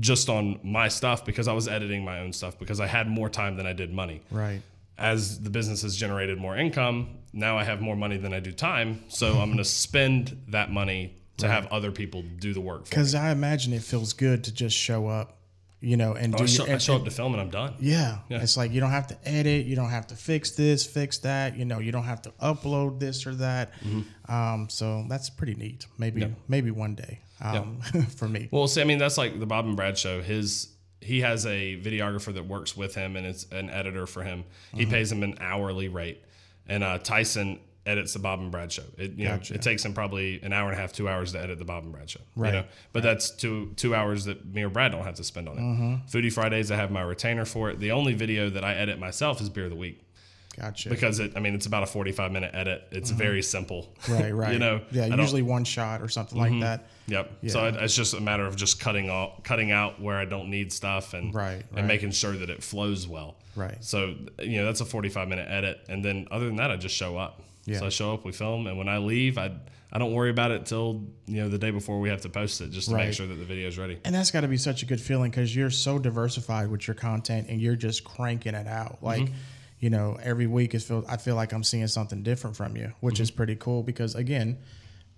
Speaker 2: just on my stuff because I was editing my own stuff because I had more time than I did money.
Speaker 1: Right.
Speaker 2: As the business has generated more income, now I have more money than I do time. So I'm going to spend that money to have other people do the work.
Speaker 1: Because I imagine it feels good to just show up, you know, and do
Speaker 2: I show,
Speaker 1: your,
Speaker 2: I show up to film and I'm done.
Speaker 1: Yeah.
Speaker 2: Yeah.
Speaker 1: It's like you don't have to edit, you don't have to fix this, fix that, you know, you don't have to upload this or that.
Speaker 2: Mm-hmm.
Speaker 1: Um, so that's pretty neat. Maybe maybe one day. Um, for me.
Speaker 2: Well, see, I mean, that's like the Bob and Brad show. His he has a videographer that works with him, and it's an editor for him. He
Speaker 1: Mm-hmm.
Speaker 2: pays him an hourly rate, and uh, Tyson edits the Bob and Brad show. It you
Speaker 1: Gotcha.
Speaker 2: know it takes him probably an hour and a half, two hours to edit the Bob and Brad show.
Speaker 1: Right.
Speaker 2: You know? But that's two two hours that me or Brad don't have to spend on it.
Speaker 1: Mm-hmm.
Speaker 2: Foodie Fridays, I have my retainer for it. The only video that I edit myself is Beer of the Week
Speaker 1: Gotcha.
Speaker 2: because it. I mean, it's about a forty five minute edit. It's very simple.
Speaker 1: Mm-hmm. right, right.
Speaker 2: you know.
Speaker 1: Yeah,
Speaker 2: I Mm-hmm.
Speaker 1: usually one shot or something like that.
Speaker 2: Yep. So it, it's just a matter of just cutting out, cutting out where I don't need stuff, and
Speaker 1: Right,
Speaker 2: and
Speaker 1: right.
Speaker 2: making sure that it flows well.
Speaker 1: Right.
Speaker 2: So you know that's a forty-five minute edit, and then other than that, I just show up.
Speaker 1: Yeah.
Speaker 2: So I show up, we film, and when I leave, I I don't worry about it till you know the day before we have to post it, just to
Speaker 1: Right.
Speaker 2: make sure that the video is ready.
Speaker 1: And that's got to be such a good feeling because you're so diversified with your content and you're just cranking it out. Like,
Speaker 2: Mm-hmm.
Speaker 1: you know, every week is feel I feel like I'm seeing something different from you, which
Speaker 2: Mm-hmm.
Speaker 1: is pretty cool because again,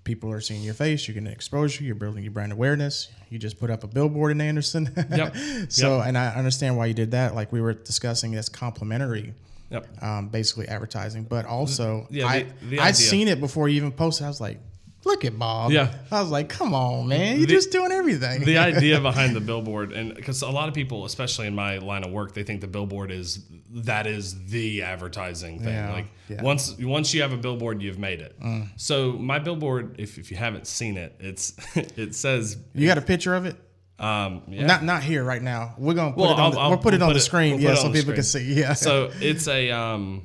Speaker 1: people are seeing your face, you're getting exposure, you're building your brand awareness. You just put up a billboard in Anderson.
Speaker 2: Yep.
Speaker 1: so, and I understand why you did that. Like we were discussing, that's complimentary.
Speaker 2: Yep.
Speaker 1: Um, basically advertising, but also
Speaker 2: Yeah,
Speaker 1: I
Speaker 2: the- the
Speaker 1: I
Speaker 2: idea-
Speaker 1: seen it before you even posted. I was like, look at Bob.
Speaker 2: Yeah.
Speaker 1: I was like, come on, man, you're
Speaker 2: The-
Speaker 1: just doing everything.
Speaker 2: the idea behind the billboard and because a lot of people especially in my line of work they think the billboard is that is the advertising thing
Speaker 1: Yeah,
Speaker 2: like
Speaker 1: yeah. Mm.
Speaker 2: once once you have a billboard you've made it so my billboard if, if you haven't seen it it's it says
Speaker 1: You got a picture of it?
Speaker 2: um yeah
Speaker 1: Not not here right now. We're gonna put
Speaker 2: Well,
Speaker 1: it on.
Speaker 2: I'll-
Speaker 1: the,
Speaker 2: I'll-
Speaker 1: we'll put it on
Speaker 2: put
Speaker 1: the
Speaker 2: it-
Speaker 1: screen,
Speaker 2: we'll
Speaker 1: yeah, so people can see. Yeah.
Speaker 2: so it's a um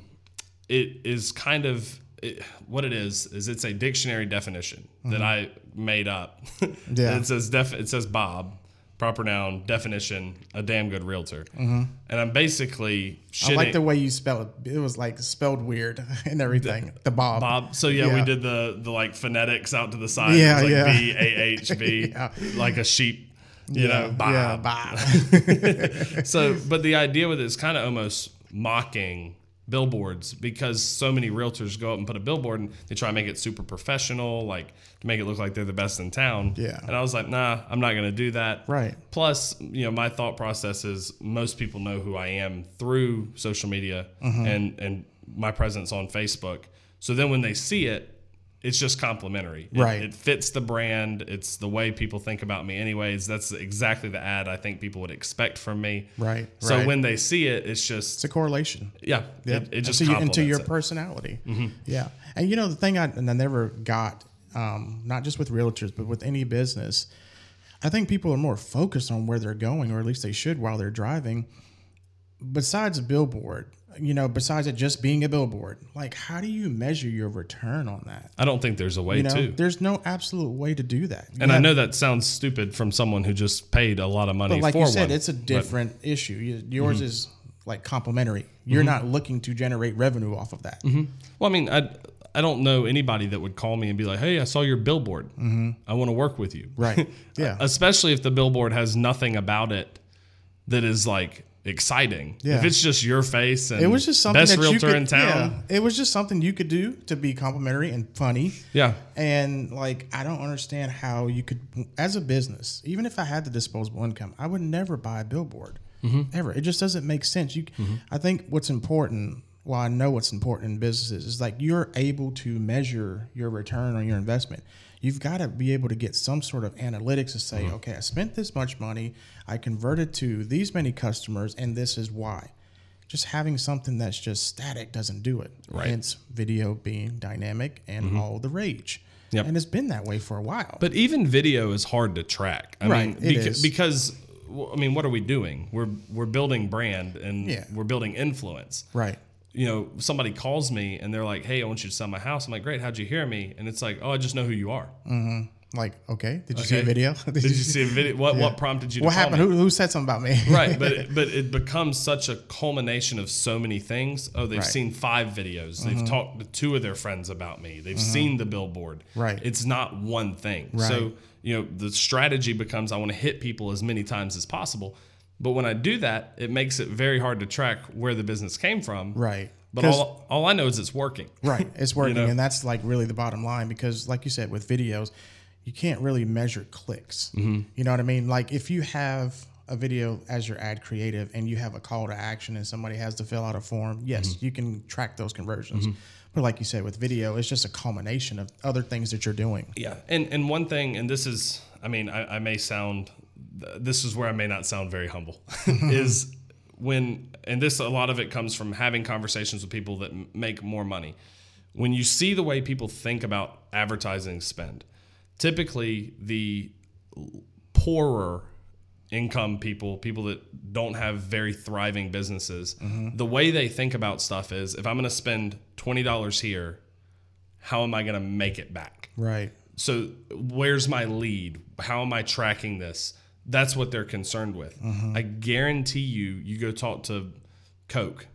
Speaker 2: it is kind of it, what it is is it's a dictionary definition that I made up.
Speaker 1: Mm-hmm. Yeah.
Speaker 2: it says def it says Bob, proper noun, definition, a damn good realtor. And I'm basically
Speaker 1: Mm-hmm. I like the way you spell it. It was like spelled weird and everything. The Bob.
Speaker 2: Bob. So yeah, we did the the like phonetics out to the side.
Speaker 1: Yeah,
Speaker 2: like
Speaker 1: yeah.
Speaker 2: B A H B, like a sheep. You know, Bob.
Speaker 1: Yeah, Bob.
Speaker 2: so but the idea with it is kind of almost mocking billboards because so many realtors go up and put a billboard and they try to make it super professional like to make it look like they're the best in town
Speaker 1: Yeah.
Speaker 2: and i was like nah i'm not going to do that
Speaker 1: Right.
Speaker 2: plus you know my thought process is most people know who i am through social media
Speaker 1: Mm-hmm.
Speaker 2: and and my presence on facebook so then when they see it it's just complimentary. It-
Speaker 1: Right.
Speaker 2: It, fits the brand. It's the way people think about me, anyways. That's exactly the ad I think people would expect from me.
Speaker 1: Right,
Speaker 2: So
Speaker 1: right.
Speaker 2: when they see it, it's just
Speaker 1: It's a correlation.
Speaker 2: yeah.
Speaker 1: Yeah.
Speaker 2: It, it just
Speaker 1: into, into your
Speaker 2: it.
Speaker 1: personality. Yeah. And you know the thing I and I never got, um, not just with realtors, but with any business, I think people are more focused on where they're going, or at least they should while they're driving. Besides a billboard, you know, besides it just being a billboard, like how do you measure your return on that?
Speaker 2: I don't think there's a way
Speaker 1: You know,
Speaker 2: to.
Speaker 1: there's no absolute way to do that. You
Speaker 2: And I know that sounds stupid from someone who just paid a lot of money
Speaker 1: But like you said,
Speaker 2: one.
Speaker 1: it's a different issue. Yours
Speaker 2: Mm-hmm.
Speaker 1: is like complimentary. You're mm-hmm. not looking to generate revenue off of that. Mm-hmm.
Speaker 2: Well, I mean, I I don't know anybody that would call me and be like, "Hey, I saw your billboard. Mm-hmm. I want to work with you."
Speaker 1: Right. Yeah.
Speaker 2: Especially if the billboard has nothing about it that is like exciting.
Speaker 1: Yeah.
Speaker 2: If it's just your face and
Speaker 1: It was just something
Speaker 2: best
Speaker 1: that you
Speaker 2: realtor
Speaker 1: could,
Speaker 2: in town.
Speaker 1: Yeah, it was just something you could do to be complimentary and funny.
Speaker 2: Yeah.
Speaker 1: And like, I don't understand how you could, as a business, even if I had the disposable income, I would never buy a billboard
Speaker 2: Mm-hmm.
Speaker 1: ever. It just doesn't make sense. You, I think what's important. Well, I know what's important in businesses is like you're able to measure your return on your investment. You've got to be able to get some sort of analytics to say,
Speaker 2: Mm-hmm.
Speaker 1: okay, I spent this much money, I converted to these many customers, and this is why just having something that's just static doesn't do it.
Speaker 2: Right.
Speaker 1: Hence, video being dynamic and all the rage.
Speaker 2: Mm-hmm. Yep.
Speaker 1: and it's been that way for a while.
Speaker 2: But even video is hard to track. I
Speaker 1: Right,
Speaker 2: mean, beca-
Speaker 1: is.
Speaker 2: because I mean, what are we doing? We're we're building brand and
Speaker 1: Yeah.
Speaker 2: we're building influence.
Speaker 1: right,
Speaker 2: You know, somebody calls me and they're like, "Hey, I want you to sell my house." I'm like, "Great, how'd you hear me?" And it's like, "Oh, I just know who you are."
Speaker 1: like okay, did you see a video?
Speaker 2: Did you see a video? What what prompted you? to
Speaker 1: what happened? Who, who said something about me?
Speaker 2: right but it, but it becomes such a culmination of so many things oh they've
Speaker 1: Right. Mm-hmm.
Speaker 2: seen five videos they've talked to two of their friends about me they've seen the billboard
Speaker 1: Right.
Speaker 2: it's not one thing
Speaker 1: Right.
Speaker 2: so you know the strategy becomes i want to hit people as many times as possible but when i do that it makes it very hard to track where the business came from
Speaker 1: right.
Speaker 2: But all, all i know is it's working
Speaker 1: Right. It's working.
Speaker 2: know?
Speaker 1: And that's like really the bottom line because, like you said, with videos, you can't really measure clicks.
Speaker 2: Mm-hmm.
Speaker 1: You know what I mean? Like if you have a video as your ad creative and you have a call to action and somebody has to fill out a form, yes,
Speaker 2: Mm-hmm.
Speaker 1: you can track those conversions. But like you said, with video, it's just a culmination of other things that you're doing.
Speaker 2: Yeah, and and one thing, and this is, I mean, I, I may sound, this is where I may not sound very humble, is when, and this a lot of it comes from having conversations with people that m- make more money. When you see the way people think about advertising spend, typically the poorer income people, people that don't have very thriving businesses, mm-hmm. the way they think about stuff is if I'm going to spend $20 here, how am I going to make it back?
Speaker 1: Right.
Speaker 2: So where's my lead? How am I tracking this? That's what they're concerned with. Mm-hmm. I guarantee you, you go talk to Coke.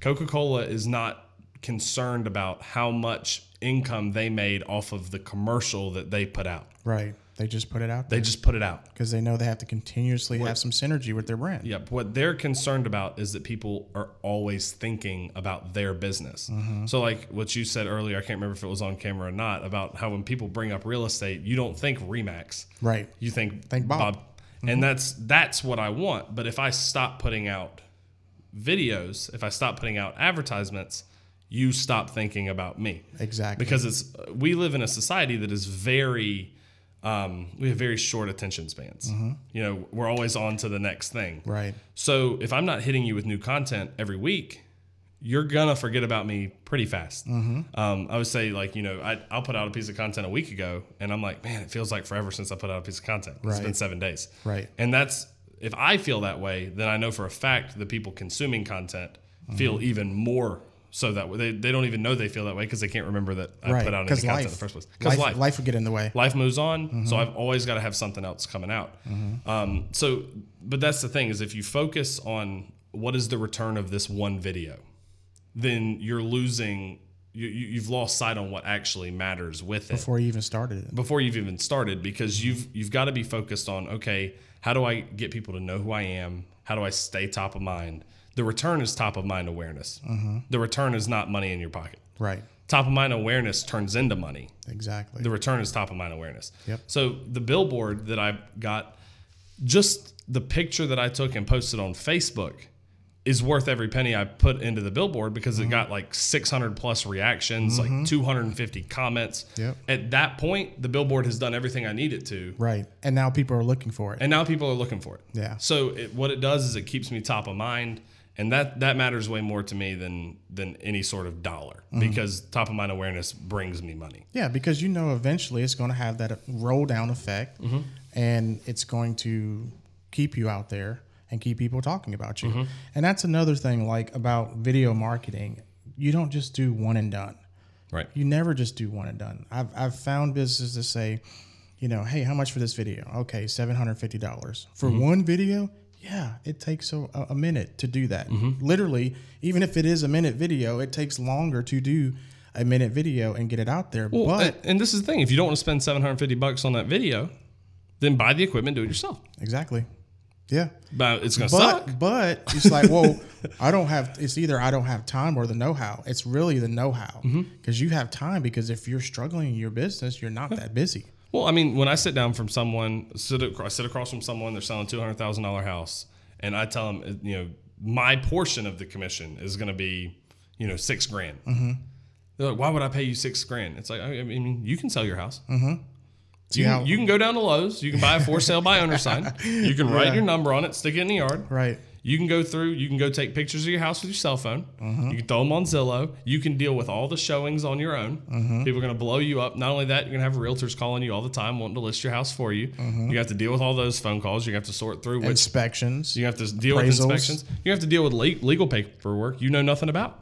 Speaker 2: Coca Cola is not concerned about how much income they made off of the commercial that they put out.
Speaker 1: Right. They just put it out
Speaker 2: They just put it out.
Speaker 1: because they know they have to continuously have some synergy with their brand.
Speaker 2: Yep. What they're concerned about is that people are always thinking about their business. Mm-hmm. So, like what you said earlier, I can't remember if it was on camera or not, about how when people bring up real estate, you don't think Remax.
Speaker 1: Right.
Speaker 2: You think
Speaker 1: Think Bob.
Speaker 2: And that's that's what I want. But if I stop putting out videos, if I stop putting out advertisements, you stop thinking about me
Speaker 1: Exactly.
Speaker 2: because it's we live in a society that is very um, we have very short attention spans. You know, we're always on to the next thing.
Speaker 1: right.
Speaker 2: So if I'm not hitting you with new content every week, you're gonna forget about me pretty fast. Um, I would say like you know I, I'll put out a piece of content a week ago, and I'm like, man, it feels like forever since I put out a piece of content. It's been seven days.
Speaker 1: Right.
Speaker 2: And that's if I feel that way, then I know for a fact the people consuming content feel
Speaker 1: Mm-hmm.
Speaker 2: even more so that way. They, they don't even know they feel that way because they can't remember that I
Speaker 1: right.
Speaker 2: put out any content
Speaker 1: life,
Speaker 2: in the first place. Because
Speaker 1: life,
Speaker 2: life,
Speaker 1: life would get in the way.
Speaker 2: life moves on so i've always got to have something else coming out um, so but that's the thing is if you focus on what is the return of this one video then you're losing you, you- you've lost sight on what actually matters with it
Speaker 1: Before you even started it.
Speaker 2: before you've even started because you've you've got to be focused on okay how do i get people to know who i am how do i stay top of mind the return is top of mind awareness mm-hmm. the return is not money in your pocket
Speaker 1: Right.
Speaker 2: top of mind awareness turns into money
Speaker 1: Exactly.
Speaker 2: the return is top of mind awareness.
Speaker 1: Yep.
Speaker 2: So the billboard that I got, just the picture that I took and posted on Facebook is worth every penny I put into the billboard because
Speaker 1: Mm-hmm.
Speaker 2: it got like 600 plus reactions, like 250 comments.
Speaker 1: Yep.
Speaker 2: At that point, the billboard has done everything I need it to.
Speaker 1: right. And now people are looking for it.
Speaker 2: And now people are looking for it.
Speaker 1: Yeah.
Speaker 2: So it, what it does is it keeps me top of mind, and that that matters way more to me than than any sort of dollar
Speaker 1: Mm-hmm.
Speaker 2: because top of mind awareness brings me money.
Speaker 1: Yeah, because you know eventually it's going to have that roll down effect
Speaker 2: Mm-hmm.
Speaker 1: and it's going to keep you out there and keep people talking about you.
Speaker 2: Mm-hmm.
Speaker 1: And that's another thing like about video marketing. You don't just do one and done.
Speaker 2: Right.
Speaker 1: You never just do one and done. I've, I've found businesses to say, you know, hey, how much for this video? Okay, $750. For
Speaker 2: Mm-hmm.
Speaker 1: one video? Yeah, it takes a, a minute to do that.
Speaker 2: Mm-hmm.
Speaker 1: Literally, even if it is a minute video, it takes longer to do a minute video and get it out there.
Speaker 2: Well,
Speaker 1: but
Speaker 2: and, and this is the thing: if you don't want to spend seven hundred fifty bucks on that video, then buy the equipment, do it yourself.
Speaker 1: exactly. Yeah.
Speaker 2: But it's gonna
Speaker 1: But
Speaker 2: suck.
Speaker 1: but it's like, well, I don't have. It's either I don't have time or the know-how. It's really the know-how
Speaker 2: Mm-hmm.
Speaker 1: because you have time. Because if you're struggling in your business, you're not that busy.
Speaker 2: Well, I mean, when I sit down from someone, sit across, I sit across from someone, they're selling two hundred thousand dollar house, and I tell them, you know, my portion of the commission is going to be, you know, six grand.
Speaker 1: Mm-hmm.
Speaker 2: They're like, why would I pay you six grand? It's like, I mean, you can sell your house.
Speaker 1: Mm-hmm.
Speaker 2: You,
Speaker 1: Yeah.
Speaker 2: you can go down to Lowe's. You can buy a for sale by owner sign. You can write
Speaker 1: Yeah.
Speaker 2: your number on it, stick it in the yard.
Speaker 1: Right.
Speaker 2: You can go through, you can go take pictures of your house with your cell phone. Mm-hmm. You can throw them on Zillow. You can deal with all the showings on your own. Mm-hmm. People are going to blow you up. Not only that, you're going to have realtors calling you all the time wanting to list your house for you. Mm-hmm. You have to deal with all those phone calls. You have to sort through which
Speaker 1: Inspections.
Speaker 2: you have to deal with inspections. You have to deal with legal paperwork you know nothing about.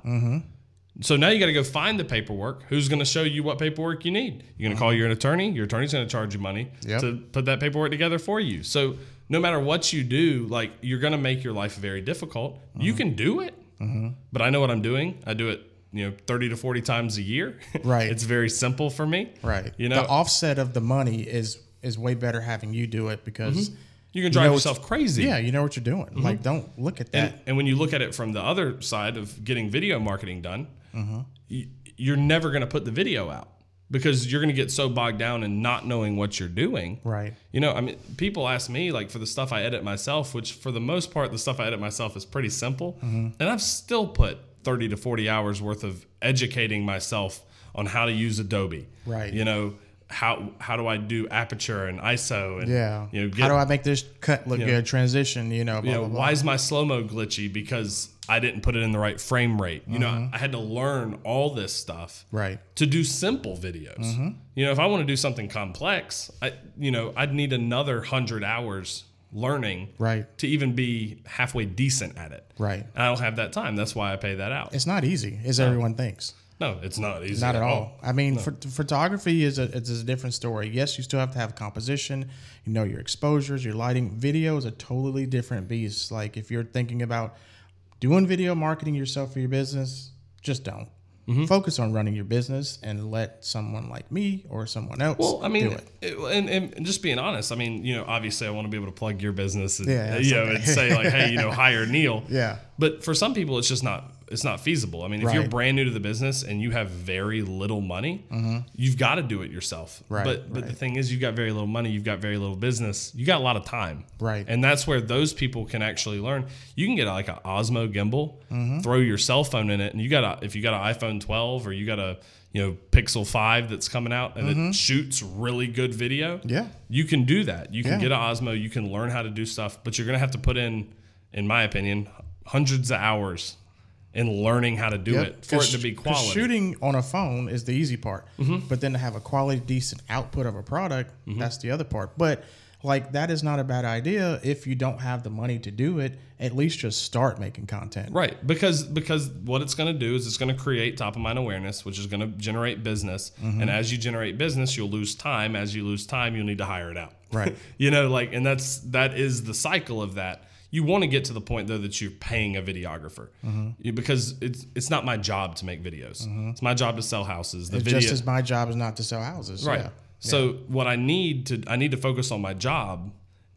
Speaker 2: Mm-hmm. So now you got to go find the paperwork. Who's going to show you what paperwork you need? You're going to call uh-huh. your attorney. Your attorney's going to charge you money
Speaker 1: Yep.
Speaker 2: to put that paperwork together for you. So no matter what you do, like you're going to make your life very difficult. You uh-huh. can do it, uh-huh. but I know what I'm doing. I do it, you know, 30 to 40 times a year.
Speaker 1: Right.
Speaker 2: it's very simple for me.
Speaker 1: Right.
Speaker 2: You know,
Speaker 1: the offset of the money is is way better having you do it because mm-hmm.
Speaker 2: you can drive
Speaker 1: know
Speaker 2: yourself crazy.
Speaker 1: yeah, you know what you're doing. Like, mm-hmm. don't look at that.
Speaker 2: And, and when you look at it from the other side of getting video marketing done,
Speaker 1: Mm-hmm.
Speaker 2: you, you're never going to put the video out because you're going to get so bogged down in not knowing what you're doing.
Speaker 1: right.
Speaker 2: You know, I mean, people ask me like for the stuff I edit myself, which for the most part, the stuff I edit myself is pretty simple,
Speaker 1: Mm-hmm.
Speaker 2: and I've still put 30 to 40 hours worth of educating myself on how to use Adobe.
Speaker 1: Right.
Speaker 2: You know, how how do I do aperture and ISO and
Speaker 1: Yeah.
Speaker 2: you know
Speaker 1: How do I make this cut look
Speaker 2: know,
Speaker 1: good? Transition. You know. Blah,
Speaker 2: you know,
Speaker 1: blah, blah.
Speaker 2: why is my slow mo glitchy? Because I didn't put it in the right frame rate. You know, mm-hmm. I had to learn all this stuff
Speaker 1: Right.
Speaker 2: to do simple videos. Mm-hmm. You know, if I want to do something complex, I you know, I'd need another hundred hours learning
Speaker 1: Right.
Speaker 2: to even be halfway decent at it.
Speaker 1: Right.
Speaker 2: And I don't have that time. That's why I pay that out.
Speaker 1: It's not easy, as everyone thinks.
Speaker 2: No, it's not easy.
Speaker 1: Not at all. I mean, ph- photography is a it's a different story. Yes, you still have to have composition. You know your exposures, your lighting. Video is a totally different beast. Like if you're thinking about doing video marketing yourself for your business, just don't.
Speaker 2: Mm-hmm.
Speaker 1: Focus on running your business and let someone like me or someone else
Speaker 2: Well, I mean,
Speaker 1: it.
Speaker 2: it- and, and just being honest, I mean, you know, obviously, I want to be able to plug your business, and,
Speaker 1: Yeah,
Speaker 2: you know,
Speaker 1: okay.
Speaker 2: and say like, hey, you know, hire Neil.
Speaker 1: Yeah.
Speaker 2: But for some people, it's just not it's not feasible. I mean, if you're brand new to the business and you have very little money, you've got to do it yourself.
Speaker 1: Right,
Speaker 2: But but the thing is, you've got very little money, you've got very little business, you got a lot of time.
Speaker 1: Right.
Speaker 2: And that's where those people can actually learn. You can get like an Osmo gimbal,
Speaker 1: Mm-hmm.
Speaker 2: throw your cell phone in it, and you got a if you got an iPhone 12 or you got a you know Pixel 5 that's coming out and it shoots really good video.
Speaker 1: Mm-hmm. Yeah.
Speaker 2: You can do that. You can
Speaker 1: Yeah.
Speaker 2: get an Osmo, you can learn how to do stuff, but you're going to have to put in, in my opinion, hundreds of hours in learning how to do
Speaker 1: Yep.
Speaker 2: it for it to be quality. Mm-hmm.
Speaker 1: Shooting on a phone is the easy part, but then to have a quality, decent output of a product,
Speaker 2: Mm-hmm.
Speaker 1: that's the other part. But like that is not a bad idea if you don't have the money to do it. At least just start making content.
Speaker 2: Right, because because what it's going to do is it's going to create top of mind awareness, which is going to generate business,
Speaker 1: Mm-hmm.
Speaker 2: and as you generate business, you'll lose time. As you lose time, you'll need to hire it out.
Speaker 1: Right.
Speaker 2: you know, like, and that's that is the cycle of that. You want to get to the point though that you're paying a videographer
Speaker 1: Mm-hmm.
Speaker 2: Because it's it's not my job to make videos. It's my job to sell houses. The
Speaker 1: It's
Speaker 2: video,
Speaker 1: just as my job is not to sell houses.
Speaker 2: Right.
Speaker 1: Yeah.
Speaker 2: So what I need to I need to focus on my job.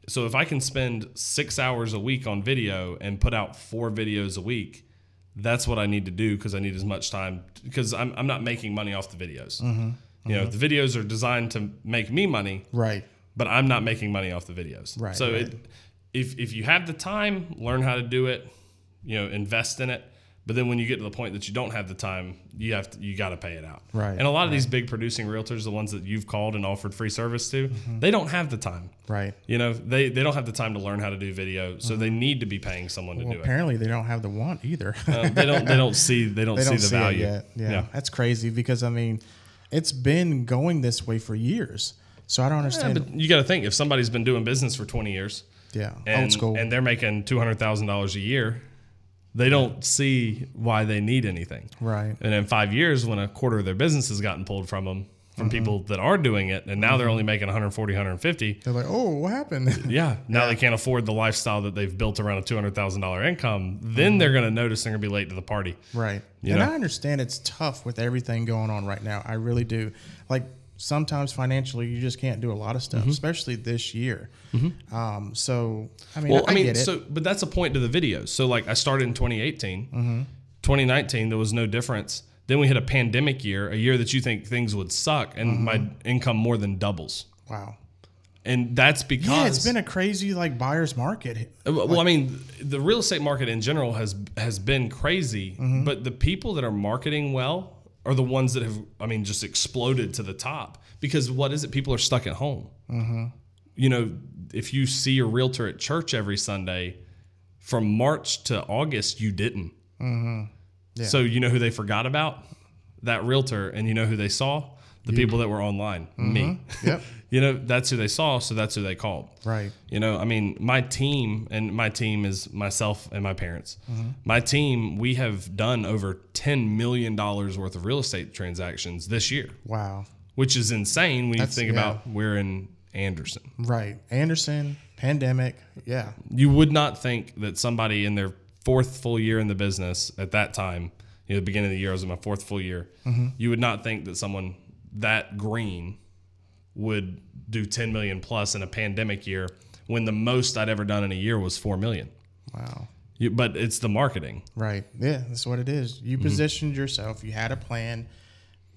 Speaker 2: So if I can spend six hours a week on video and put out four videos a week, that's what I need to do because I need as much time because I'm I'm not making money off the videos.
Speaker 1: Mm-hmm.
Speaker 2: You know, the videos are designed to make me money,
Speaker 1: Right.
Speaker 2: but I'm not making money off the videos.
Speaker 1: Right,
Speaker 2: So
Speaker 1: right.
Speaker 2: it if if you have the time, learn how to do it. You know, invest in it. But then when you get to the point that you don't have the time, you have to you got to pay it out.
Speaker 1: Right,
Speaker 2: And a lot of these big producing realtors, the ones that you've called and offered free service to, mm-hmm. they don't have the time.
Speaker 1: Right.
Speaker 2: You know, they they don't have the time to learn how to do video, so they mm-hmm. need to be paying someone to
Speaker 1: Well,
Speaker 2: do it.
Speaker 1: apparently they don't have the want either.
Speaker 2: They don't they don't see they don't
Speaker 1: they
Speaker 2: see
Speaker 1: don't
Speaker 2: the
Speaker 1: see
Speaker 2: value.
Speaker 1: it yet. Yeah. That's crazy because I mean, it's been going this way for years. So I don't
Speaker 2: Yeah,
Speaker 1: understand.
Speaker 2: but you got to think if somebody's been doing business for 20 years,
Speaker 1: yeah.
Speaker 2: and,
Speaker 1: Old school.
Speaker 2: and they're making two hundred thousand dollars a year, they don't see why they need anything.
Speaker 1: right.
Speaker 2: And in five years, when a quarter of their business has gotten pulled from them, from
Speaker 1: Mm-hmm.
Speaker 2: people that are doing it, and now they're only making 140, 150.
Speaker 1: They're like, oh, what happened?
Speaker 2: Yeah, now they can't afford the lifestyle that they've built around a two hundred thousand dollar income. Then they're going to notice they're going to be late to the party.
Speaker 1: Right.
Speaker 2: You
Speaker 1: and
Speaker 2: know?
Speaker 1: I understand it's tough with everything going on right now. I really do. Like sometimes financially, you just can't do a lot of
Speaker 2: Mm-hmm.
Speaker 1: stuff, especially this year. Um, so I mean,
Speaker 2: Well,
Speaker 1: I,
Speaker 2: I, mean,
Speaker 1: get it.
Speaker 2: so but that's a point to the videos. So like I started in 2018,
Speaker 1: Mm-hmm.
Speaker 2: 2019 there was no difference. Then we hit a pandemic year, a year that you think things would suck, and
Speaker 1: Mm-hmm.
Speaker 2: my income more than doubles.
Speaker 1: wow.
Speaker 2: And that's because
Speaker 1: Yeah, it's been a crazy like buyer's market.
Speaker 2: Well, well, I mean, the real estate market in general has has been crazy,
Speaker 1: Mm-hmm.
Speaker 2: but the people that are marketing well are the ones that have, I mean, just exploded to the top. Because what is it? People are stuck at home.
Speaker 1: Mm-hmm.
Speaker 2: You know, if you see a realtor at church every Sunday, From March to August, you didn't.
Speaker 1: Yeah.
Speaker 2: So you know who they forgot about? That realtor, and you know who they saw? The people that were online, me.
Speaker 1: Yep.
Speaker 2: you know, that's who they saw, so that's who they called.
Speaker 1: Right.
Speaker 2: You know, I mean, my team, and my team is myself and my parents. Mm-hmm. My team, we have done over $10 million worth of real estate transactions this year,
Speaker 1: Wow.
Speaker 2: which is insane when
Speaker 1: That's-
Speaker 2: you think
Speaker 1: yeah.
Speaker 2: about we're in Anderson.
Speaker 1: Right. Anderson, pandemic. Yeah.
Speaker 2: You would not think that somebody in their fourth full year in the business at that time, you know, the beginning of the year, I was in my fourth full year, mm-hmm. you would not think that someone that green would do 10 million plus in a pandemic year when the most I'd ever done in a year was 4 million.
Speaker 1: Wow.
Speaker 2: You, but it's the marketing.
Speaker 1: Right. Yeah, that's what it is. You
Speaker 2: Mm-hmm.
Speaker 1: positioned yourself. You had a plan.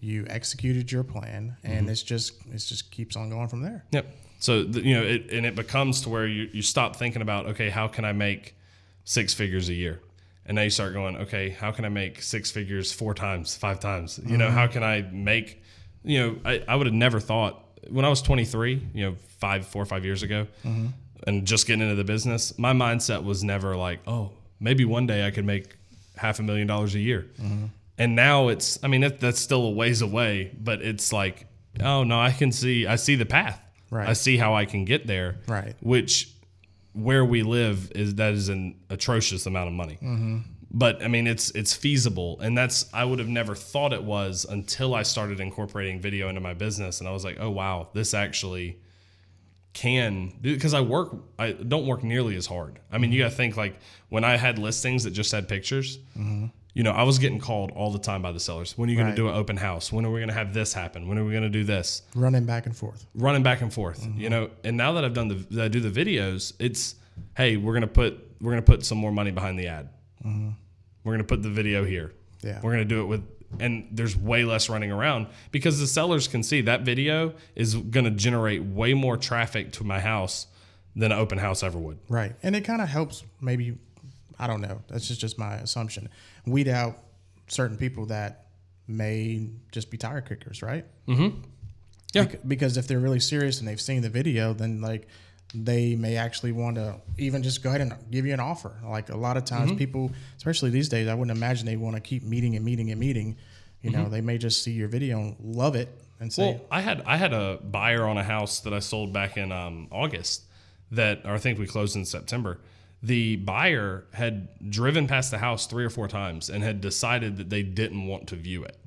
Speaker 1: You executed your plan,
Speaker 2: Mm-hmm.
Speaker 1: and it's just it just keeps on going from there.
Speaker 2: Yep. So the, you know, it, and it becomes to where you, you stop thinking about okay, how can I make six figures a year, and now you start going, okay, how can I make six figures four times, five times? You know, how can I make, you know, I, I would have never thought when I was 23, you know, five, four or five years ago, mm-hmm. and just getting into the business, my mindset was never like, oh, maybe one day I could make half a million dollars a year. Mm-hmm. And now it's, I mean, that, that's still a ways away, but it's like, oh no, I can see, I see the path.
Speaker 1: Right.
Speaker 2: I see how I can get there.
Speaker 1: Right.
Speaker 2: Which, where we live is that is an atrocious amount of money. Mm-hmm. But I mean, it's it's feasible, and that's I would have never thought it was until I started incorporating video into my business, and I was like, oh wow, this actually can because I work I don't work nearly as hard. I mean, you got to think like when I had listings that just had pictures, you know, I was getting called all the time by the sellers. When are you going
Speaker 1: Right.
Speaker 2: to do an open house? When are we going to have this happen? When are we going to do this?
Speaker 1: Running back and forth.
Speaker 2: Running back and forth, mm-hmm. you know. And now that I've done the that I do the videos, it's hey, we're gonna put we're gonna put some more money behind the ad. Mm-hmm. We're gonna put the video here.
Speaker 1: Yeah.
Speaker 2: We're gonna do it with, and there's way less running around because the sellers can see that video is gonna generate way more traffic to my house than an open house ever would.
Speaker 1: Right. And it kind of helps maybe I don't know. That's just, just my assumption. Weed out certain people that may just be tire kickers, right?
Speaker 2: Mm-hmm. Yeah.
Speaker 1: Because if they're really serious and they've seen the video, then like they may actually want to even just go ahead and give you an offer. Like a lot of times,
Speaker 2: Mm-hmm.
Speaker 1: people, especially these days, I wouldn't imagine they want to keep meeting and meeting and meeting. You know, they may just see your video and love it and say,
Speaker 2: Mm-hmm. Well, I had I had a buyer on a house that I sold back in um, August that, or I think we closed in September. The buyer had driven past the house three or four times and had decided that they didn't want to view it.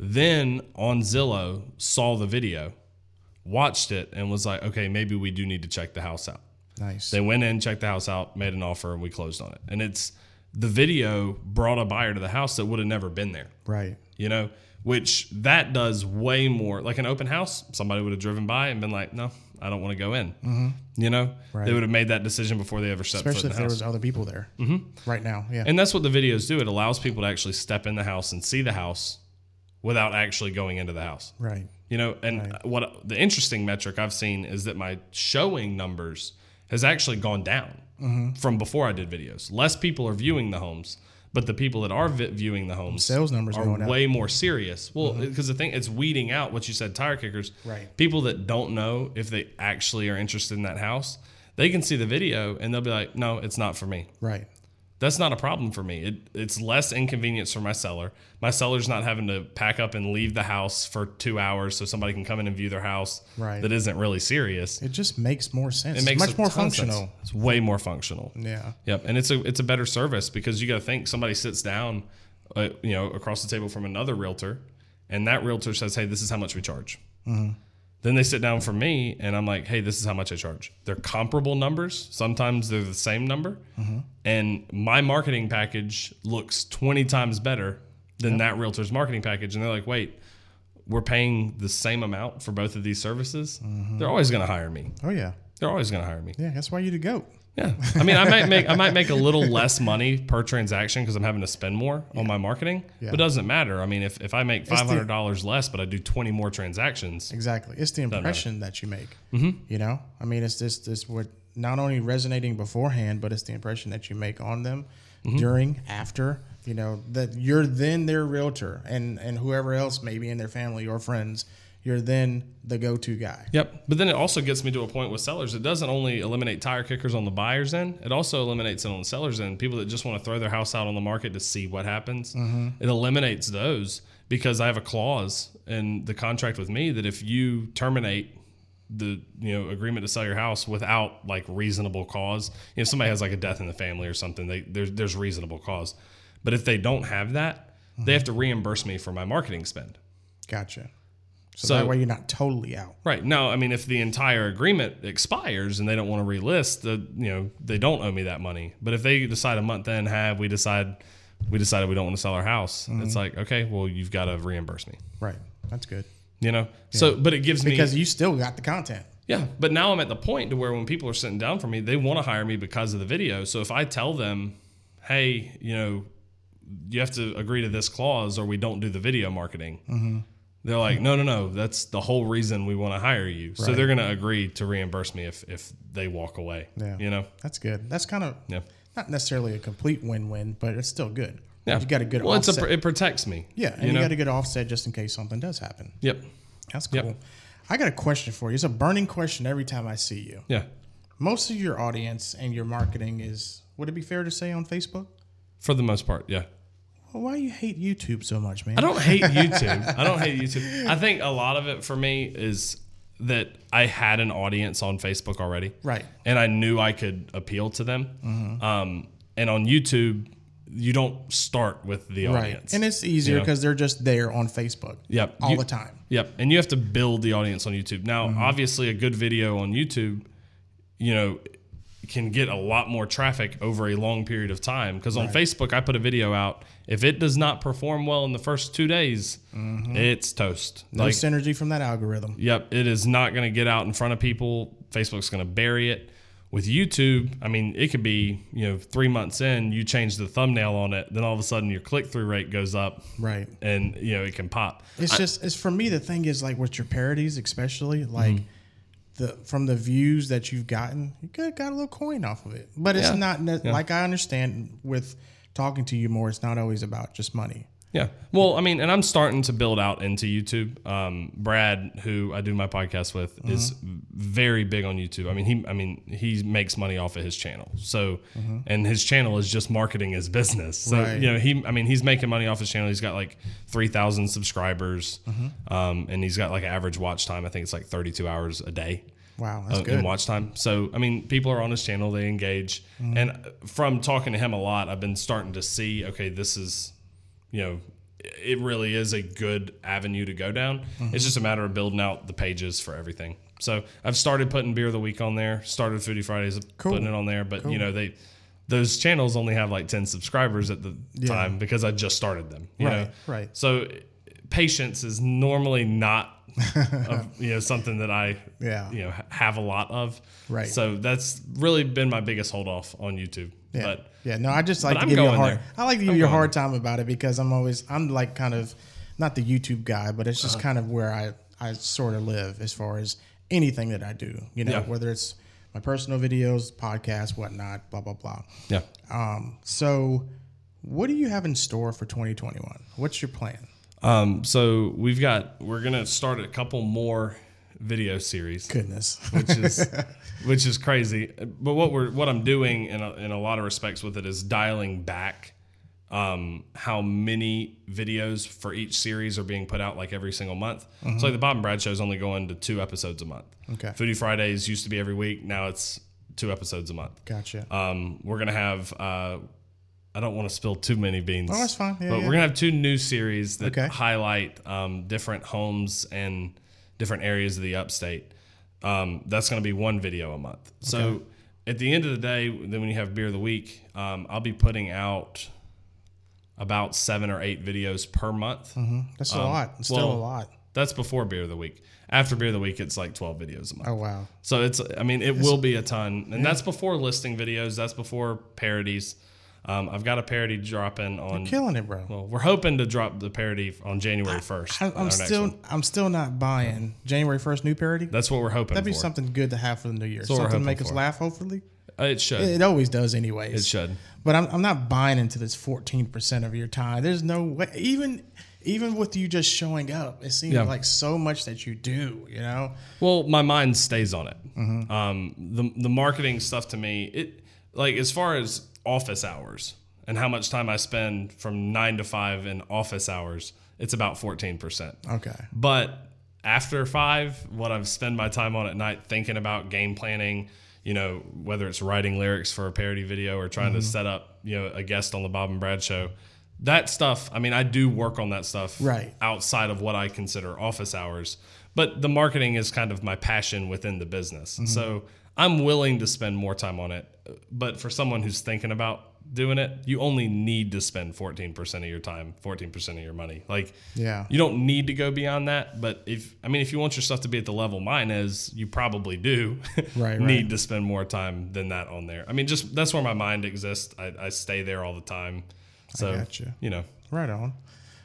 Speaker 2: Then on Zillow, saw the video, watched it, and was like, okay, maybe we do need to check the house out.
Speaker 1: nice.
Speaker 2: They went in, checked the house out, made an offer, and we closed on it. And it's the video brought a buyer to the house that would have never been there
Speaker 1: right.
Speaker 2: you know, which that does way more. Like an open house, somebody would have driven by and been like, "No, I don't want to go in." You know,
Speaker 1: Mm-hmm. Right.
Speaker 2: they would have made that decision before they ever stepped
Speaker 1: Especially
Speaker 2: foot
Speaker 1: if
Speaker 2: in
Speaker 1: there was other people there right now. Yeah.
Speaker 2: And that's what the videos do. It allows people to actually step in the house and see the house without actually going into the house.
Speaker 1: right.
Speaker 2: You know, and what the interesting metric I've seen is that my showing numbers has actually gone down
Speaker 1: Mm-hmm.
Speaker 2: from before I did videos. Less people are viewing the homes, but the people that are vi- viewing the homes
Speaker 1: Sales numbers are
Speaker 2: are
Speaker 1: going up. Mm-hmm.
Speaker 2: way more serious. Well, because the thing it's weeding out what you said, tire kickers.
Speaker 1: Right.
Speaker 2: People that don't know if they actually are interested in that house, they can see the video and they'll be like, "No, it's not for me."
Speaker 1: Right.
Speaker 2: That's not a problem for me. It, it's less inconvenience for my seller. My seller's not having to pack up and leave the house for two hours so somebody can come in and view their house
Speaker 1: Right.
Speaker 2: that isn't really serious.
Speaker 1: It just makes more sense.
Speaker 2: It makes
Speaker 1: much more
Speaker 2: ton of sense.
Speaker 1: functional.
Speaker 2: It's way more functional.
Speaker 1: Yeah.
Speaker 2: Yep, and it's a it's a better service because you got to think somebody sits down, uh, you know, across the table from another realtor, and that realtor says, "Hey, this is how much we charge." Then they sit down for me, and I'm like, "Hey, this is how much I charge." They're comparable numbers. Sometimes they're the same number, and my marketing package looks 20 times better than that realtor's marketing package. And they're like, "Wait." We're paying the same amount for both of these services. Mm-hmm. They're always going to hire me.
Speaker 1: Oh yeah.
Speaker 2: They're always going to hire me.
Speaker 1: Yeah. That's why you to go.
Speaker 2: Yeah, I mean, I might make I might make a little less money per transaction because I'm having to spend more on my marketing,
Speaker 1: Yeah.
Speaker 2: but it doesn't matter. I mean, if, if I make five hundred dollars less, but I do twenty more transactions,
Speaker 1: Exactly. It's the impression that you make.
Speaker 2: Mm-hmm.
Speaker 1: You know, I mean, it's this this what not only resonating beforehand, but it's the impression that you make on them
Speaker 2: Mm-hmm.
Speaker 1: during, after. You know that you're then their realtor, and and whoever else maybe in their family or friends. You're then the go-to guy.
Speaker 2: Yep. But then it also gets me to a point with sellers. It doesn't only eliminate tire kickers on the buyer's end, it also eliminates it on the seller's end. People that just want to throw their house out on the market to see what happens. Mm-hmm. It eliminates those because I have a clause in the contract with me that if you terminate the you know agreement to sell your house without like reasonable cause, you know somebody has like a death in the family or something, they there's there's reasonable cause. But if they don't have that, they mm-hmm. have to reimburse me for my marketing spend.
Speaker 1: Gotcha. So,
Speaker 2: So-
Speaker 1: that way you're not totally out.
Speaker 2: Right. No, I mean if the entire agreement expires and they don't want to relist, the you know, they don't owe me that money. But if they decide a month in, have we decide we decided we don't want to sell our house,
Speaker 1: Mm-hmm.
Speaker 2: it's like, okay, well you've got to reimburse me.
Speaker 1: Right. That's good.
Speaker 2: You know? So but it gives me
Speaker 1: Because you still got the content.
Speaker 2: Yeah, but now I'm at the point to where when people are sitting down for me, they want to hire me because of the video. So if I tell them, "Hey, you know, you have to agree to this clause, or we don't do the video marketing,"
Speaker 1: Mm-hmm.
Speaker 2: They're like, "No, no, no. That's the whole reason we want to hire you." So they're going to agree to reimburse me if if they walk away.
Speaker 1: Yeah.
Speaker 2: You know.
Speaker 1: That's good. That's kind of
Speaker 2: Yeah.
Speaker 1: not necessarily a complete win-win, but it's still good.
Speaker 2: Yeah.
Speaker 1: You got a good
Speaker 2: Well, it's a it protects me.
Speaker 1: yeah, and
Speaker 2: You
Speaker 1: you,
Speaker 2: know.
Speaker 1: got a good offset just in case something does happen.
Speaker 2: yep.
Speaker 1: That's cool.
Speaker 2: Yep.
Speaker 1: I got a question for you. It's a burning question every time I see you.
Speaker 2: Yeah.
Speaker 1: Most of your audience and your marketing is, would it be fair to say, on Facebook?
Speaker 2: For the most part, yeah.
Speaker 1: Well, why do you hate YouTube so much, man?
Speaker 2: I don't hate YouTube. I don't hate YouTube. I think a lot of it for me is that I had an audience on Facebook already.
Speaker 1: Right.
Speaker 2: And I knew I could appeal to them.
Speaker 1: Mm-hmm.
Speaker 2: Um, and on YouTube, you don't start with the
Speaker 1: Right.
Speaker 2: audience.
Speaker 1: And it's easier
Speaker 2: You know?
Speaker 1: because they're just there on Facebook.
Speaker 2: Yep.
Speaker 1: All
Speaker 2: You-
Speaker 1: the time.
Speaker 2: Yep. And you have to build the audience on YouTube. Now,
Speaker 1: Mm-hmm.
Speaker 2: obviously, a good video on YouTube, you know, can get a lot more traffic over a long period of time. Because on Facebook, I put a video out. If it does not perform well in the first two days, it's toast.
Speaker 1: Mm-hmm. No
Speaker 2: like,
Speaker 1: synergy from that algorithm.
Speaker 2: Yep, it is not going to get out in front of people. Facebook's going to bury it. With YouTube, I mean, it could be you know three months in, you change the thumbnail on it, then all of a sudden your click through rate goes up,
Speaker 1: Right.
Speaker 2: and you know it can pop.
Speaker 1: It's just it's for me the thing is like with your parodies especially like
Speaker 2: Mm-hmm.
Speaker 1: The from the views that you've gotten you could have got a little coin off of it but it's
Speaker 2: Yeah.
Speaker 1: not ne- like I understand with talking to you more it's not always about just money
Speaker 2: Yeah. Well, I mean, and I'm starting to build out into YouTube. Um, Brad, who I do my podcast with, is very big on YouTube. I mean, he, I mean, he makes money off of his channel. So, and his channel is just marketing his business. So,
Speaker 1: Right.
Speaker 2: you know, he, I mean, he's making money off his channel. He's got like three thousand subscribers, um, and he's got like average watch time. I think it's like 32 hours a day
Speaker 1: wow that's
Speaker 2: uh,
Speaker 1: good
Speaker 2: in watch time. So I mean, people are on his channel, they engage, and from talking to him a lot, I've been starting to see, okay, this is, you know, it really is a good avenue to go down. It's just a matter of building out the pages for everything. So I've started putting beer of the week on there. Started Foodie Fridays, putting it on there, but you know they. Those channels only have like ten subscribers at the time because I just started them. You
Speaker 1: Right,
Speaker 2: know?
Speaker 1: right.
Speaker 2: So patience is normally not, you know, something that I
Speaker 1: Yeah.
Speaker 2: you know ha- have a lot of.
Speaker 1: Right.
Speaker 2: So that's really been my biggest hold off on YouTube.
Speaker 1: yeah
Speaker 2: But
Speaker 1: yeah no I just like to
Speaker 2: I'm
Speaker 1: give you a hard
Speaker 2: there.
Speaker 1: I like to give
Speaker 2: I'm
Speaker 1: you a hard time about it because I'm always I'm like kind of not the YouTube guy but it's
Speaker 2: Uh-huh.
Speaker 1: just kind of where I I sort of live as far as anything that I do you know
Speaker 2: Yeah.
Speaker 1: whether it's my personal videos podcasts whatnot blah blah blah
Speaker 2: yeah.
Speaker 1: Um, so what do you have in store for 2021? What's your plan?
Speaker 2: Um, so we've got we're gonna start a couple more video series,
Speaker 1: Goodness.
Speaker 2: which is which is crazy. But what we're what I'm doing in a, in a lot of respects with it is dialing back um, how many videos for each series are being put out like every single month. So like the Bob and Brad show is only going to two episodes a month.
Speaker 1: Okay.
Speaker 2: Foodie Fridays used to be every week. Now it's two episodes a month.
Speaker 1: Gotcha.
Speaker 2: Um, we're gonna have. Uh, I don't want to spill too many beans.
Speaker 1: Oh, that's fine. Yeah,
Speaker 2: but
Speaker 1: yeah.
Speaker 2: we're gonna have two new series that
Speaker 1: Okay.
Speaker 2: highlight um, different homes and different areas of the upstate. Um, that's gonna be one video a month. So at the end of the day, then when you have beer of the week, um, I'll be putting out about seven or eight videos per month.
Speaker 1: That's a lot. It's still a lot.
Speaker 2: That's before beer of the week. After beer of the week, it's like twelve videos a month.
Speaker 1: Oh, wow.
Speaker 2: So it's, I mean, it will be a ton, and that's before listing videos. That's before parodies. Um, I've got a parody dropping on.
Speaker 1: Killing it, bro.
Speaker 2: Well, we're hoping to drop the parody on January first.
Speaker 1: I, I'm still, I'm still not buying January 1st new parody.
Speaker 2: That's what we're hoping.
Speaker 1: That'd be
Speaker 2: for.
Speaker 1: something good to have for the new year. something to make us laugh, hopefully.
Speaker 2: Uh, It should.
Speaker 1: It always does, anyways.
Speaker 2: it should.
Speaker 1: But I'm, I'm not buying into this 14% of your time. There's no way. Even even with you just showing up, it seems
Speaker 2: Yeah.
Speaker 1: like so much that you do. You know,
Speaker 2: Well, my mind stays on it.
Speaker 1: Mm-hmm.
Speaker 2: Um, the the marketing stuff to me, it like as far as office hours and how much time I spend from nine to five in office hours, it's about fourteen percent.
Speaker 1: okay,
Speaker 2: But after five, what I've spent my time on at night thinking about game planning, you know, whether it's writing lyrics for a parody video or trying
Speaker 1: Mm-hmm.
Speaker 2: to set up, you know, a guest on the Bob and Brad show, that stuff, I mean, I do work on that stuff
Speaker 1: Right.
Speaker 2: outside of what I consider office hours. But the marketing is kind of my passion within the business.
Speaker 1: Mm-hmm.
Speaker 2: So I'm willing to spend more time on it. But for someone who's thinking about doing it, you only need to spend 14% of your time, 14% of your money. Like,
Speaker 1: Yeah.
Speaker 2: you don't need to go beyond that. But if, I mean, if you want your stuff to be at the level mine is, you probably do
Speaker 1: Right,
Speaker 2: need
Speaker 1: right.
Speaker 2: to spend more time than that on there. I mean, just that's where my mind exists. I, I stay there all the time. So,
Speaker 1: gotcha.
Speaker 2: you know,
Speaker 1: right on.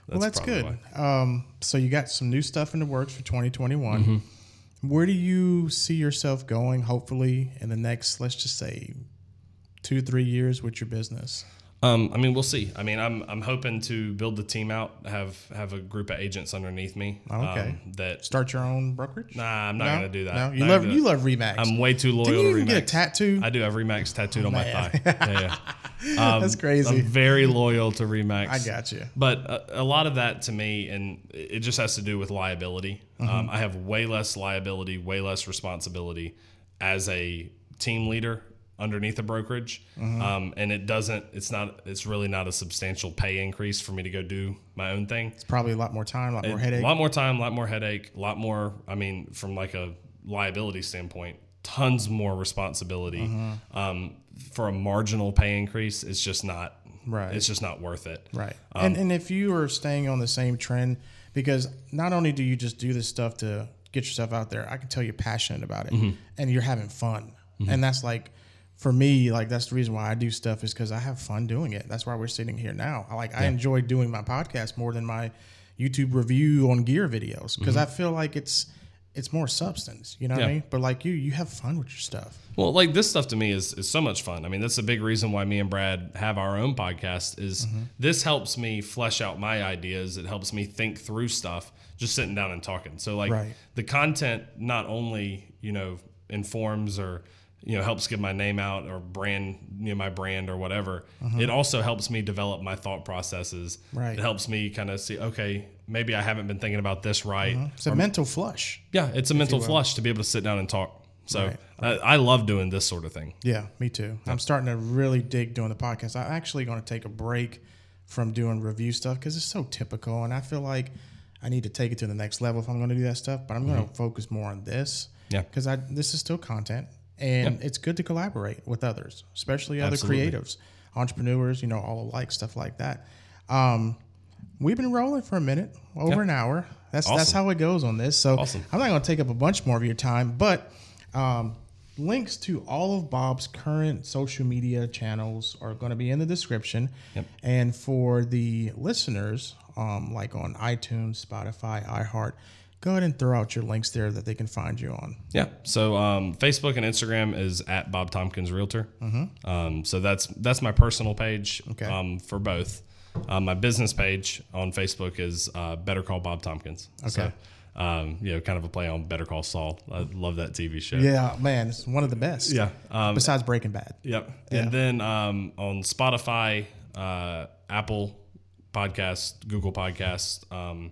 Speaker 1: well,
Speaker 2: That's
Speaker 1: that's good. Um, so you got some new stuff in the works for 2021.
Speaker 2: Mm-hmm.
Speaker 1: Where do you see yourself going? Hopefully, in the next, let's just say, two three years with your business.
Speaker 2: Um, I mean, we'll see. I mean, I'm I'm hoping to build the team out, have have a group of agents underneath me.
Speaker 1: Okay.
Speaker 2: Um, that
Speaker 1: Start your own brokerage?
Speaker 2: nah, I'm not
Speaker 1: no,
Speaker 2: gonna do that.
Speaker 1: No, you
Speaker 2: Not
Speaker 1: love you love Remax.
Speaker 2: I'm way too loyal
Speaker 1: Didn't you
Speaker 2: to
Speaker 1: even
Speaker 2: Remax.
Speaker 1: get a tattoo?
Speaker 2: I do have Remax tattooed on my thigh. Yeah, yeah. Um,
Speaker 1: That's crazy.
Speaker 2: I'm very loyal to Remax.
Speaker 1: I got you.
Speaker 2: But a, a lot of that to me, and it just has to do with liability.
Speaker 1: Mm-hmm.
Speaker 2: Um, I have way less liability, way less responsibility as a team leader underneath a brokerage,
Speaker 1: Mm-hmm.
Speaker 2: um, and it doesn't. It's not. It's really not a substantial pay increase for me to go do my own thing.
Speaker 1: It's probably a lot more time, a lot more headache, A
Speaker 2: lot more time, a lot more headache, a lot more. I mean, from like a liability standpoint, tons more responsibility.
Speaker 1: Mm-hmm.
Speaker 2: Um, for a marginal pay increase, it's just not.
Speaker 1: Right.
Speaker 2: It's just not worth it.
Speaker 1: Right.
Speaker 2: Um,
Speaker 1: and and if you are staying on the same trend, because not only do you just do this stuff to get yourself out there, I can tell you're passionate about it
Speaker 2: Mm-hmm.
Speaker 1: and you're having fun. And that's like for me, like that's the reason why I do stuff is because I have fun doing it. That's why we're sitting here now. I like I enjoy doing my podcast more than my YouTube review on gear videos because I feel like it's it's more substance. You know what I
Speaker 2: Mm-hmm. Yeah.
Speaker 1: mean? But like you, you have fun with your stuff.
Speaker 2: Well, like this stuff to me is, is so much fun. I mean, that's a big reason why me and Brad have our own podcast is
Speaker 1: Mm-hmm.
Speaker 2: this helps me flesh out my ideas. It helps me think through stuff just sitting down and talking. So like
Speaker 1: Right.
Speaker 2: the content not only, you know, informs or you know helps get my name out or brand you know my brand or whatever it also helps me develop my thought processes
Speaker 1: Mm-hmm. Right.
Speaker 2: it helps me kind of see okay maybe i haven't been thinking about this right
Speaker 1: It's a mental flush.
Speaker 2: yeah it's a mental flush to be able to sit down and talk so
Speaker 1: Right.
Speaker 2: I, I love doing this sort of thing
Speaker 1: Yeah, me too. I'm starting to really dig doing the podcast. I'm actually going to take a break from doing review stuff because it's so typical, and I feel like I need to take it to the next level if I'm going to do that stuff. But I'm going to focus more on this.
Speaker 2: Mm-hmm. Yeah.
Speaker 1: because I this is still content, and it's good to collaborate with others, especially other
Speaker 2: Absolutely.
Speaker 1: creatives, entrepreneurs. You know, all alike, stuff like that. Um, we've been rolling for a minute, over
Speaker 2: Yeah.
Speaker 1: an hour. That's that's how it goes on this. So
Speaker 2: Awesome.
Speaker 1: I'm not going to take up a bunch more of your time, but um, links to all of Bob's current social media channels are going to be in the description.
Speaker 2: Yep.
Speaker 1: And for the listeners, um, like on iTunes, Spotify, iHeart, go ahead and throw out your links there that they can find you on.
Speaker 2: Yeah. So um, Facebook and Instagram is at Bob Tompkins Realtor. Mm-hmm. Um, so that's that's my personal page
Speaker 1: Okay.
Speaker 2: um, for both. Um, my business page on Facebook is uh, Better Call Bob Tompkins.
Speaker 1: Okay.
Speaker 2: So, um, you know, kind of a play on Better Call Saul. I love that TV show.
Speaker 1: Yeah, man, it's one of the best.
Speaker 2: Yeah. Um,
Speaker 1: Besides Breaking Bad.
Speaker 2: Yep.
Speaker 1: Yeah.
Speaker 2: And then um, on Spotify, uh, Apple Podcast, Google Podcast, um,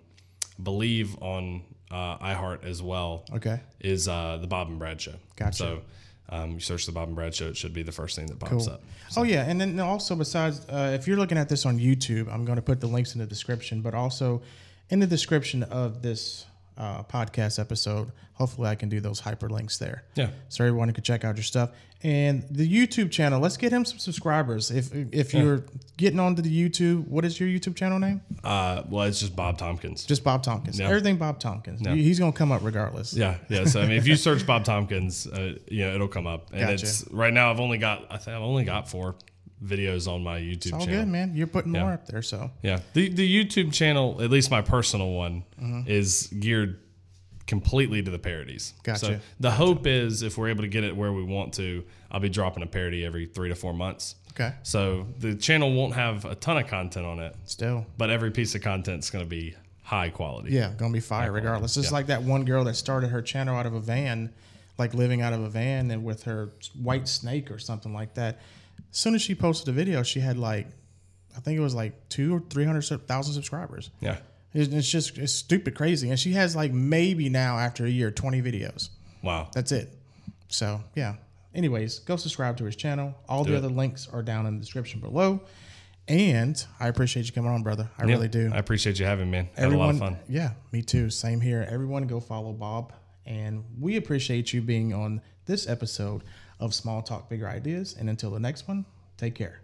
Speaker 2: believe on uh, iHeart as well.
Speaker 1: Okay.
Speaker 2: Is uh, the Bob and Brad Show.
Speaker 1: Gotcha.
Speaker 2: So um, you search the Bob and Brad Show, it should be the first thing that pops
Speaker 1: Cool.
Speaker 2: up.
Speaker 1: Oh yeah, and then also besides, uh, if you're looking at this on YouTube, I'm going to put the links in the description, but also in the description of this uh, podcast episode, hopefully I can do those hyperlinks there.
Speaker 2: Yeah.
Speaker 1: So everyone can check out your stuff and the YouTube channel. Let's get him some subscribers. If if you're getting onto the YouTube, what is your YouTube channel name?
Speaker 2: Uh, well, it's just Bob Tompkins.
Speaker 1: Just Bob Tompkins.
Speaker 2: Yeah.
Speaker 1: Everything Bob Tompkins. He's going to come up regardless.
Speaker 2: yeah, yeah. So I mean, if you search Bob Tompkins, uh, you know it'll come up. And
Speaker 1: Gotcha.
Speaker 2: it's right now. I've only got I think I've only got four videos on my YouTube
Speaker 1: All
Speaker 2: channel.
Speaker 1: good, man. You're putting
Speaker 2: Yeah.
Speaker 1: more up there, so
Speaker 2: Yeah, the the YouTube channel, at least my personal one,
Speaker 1: Mm-hmm.
Speaker 2: is geared completely to the parodies.
Speaker 1: Gotcha.
Speaker 2: So the hope is if we're able to get it where we want to, I'll be dropping a parody every three to four months.
Speaker 1: Okay.
Speaker 2: So the channel won't have a ton of content on it,
Speaker 1: Still.
Speaker 2: but every piece of content is going to be high quality.
Speaker 1: Yeah, gonna be fire regardless. Just like that one girl that started her channel out of a van, like living out of a van and with her white snake or something like that. As soon as she posted a video, she had like, I think it was like two or three hundred thousand subscribers.
Speaker 2: Yeah.
Speaker 1: It's, it's just it's stupid crazy, and she has like maybe now after a year twenty videos.
Speaker 2: Wow.
Speaker 1: That's it. So yeah. Anyways, go subscribe to his channel. All the
Speaker 2: it.
Speaker 1: other links are down in the description below. And I appreciate you coming on, brother. I really do.
Speaker 2: I appreciate you having me, man. Had a lot of fun.
Speaker 1: Yeah, me too. Same here. Everyone go follow Bob. And we appreciate you being on this episode of Small Talk Bigger Ideas. And until the next one, take care.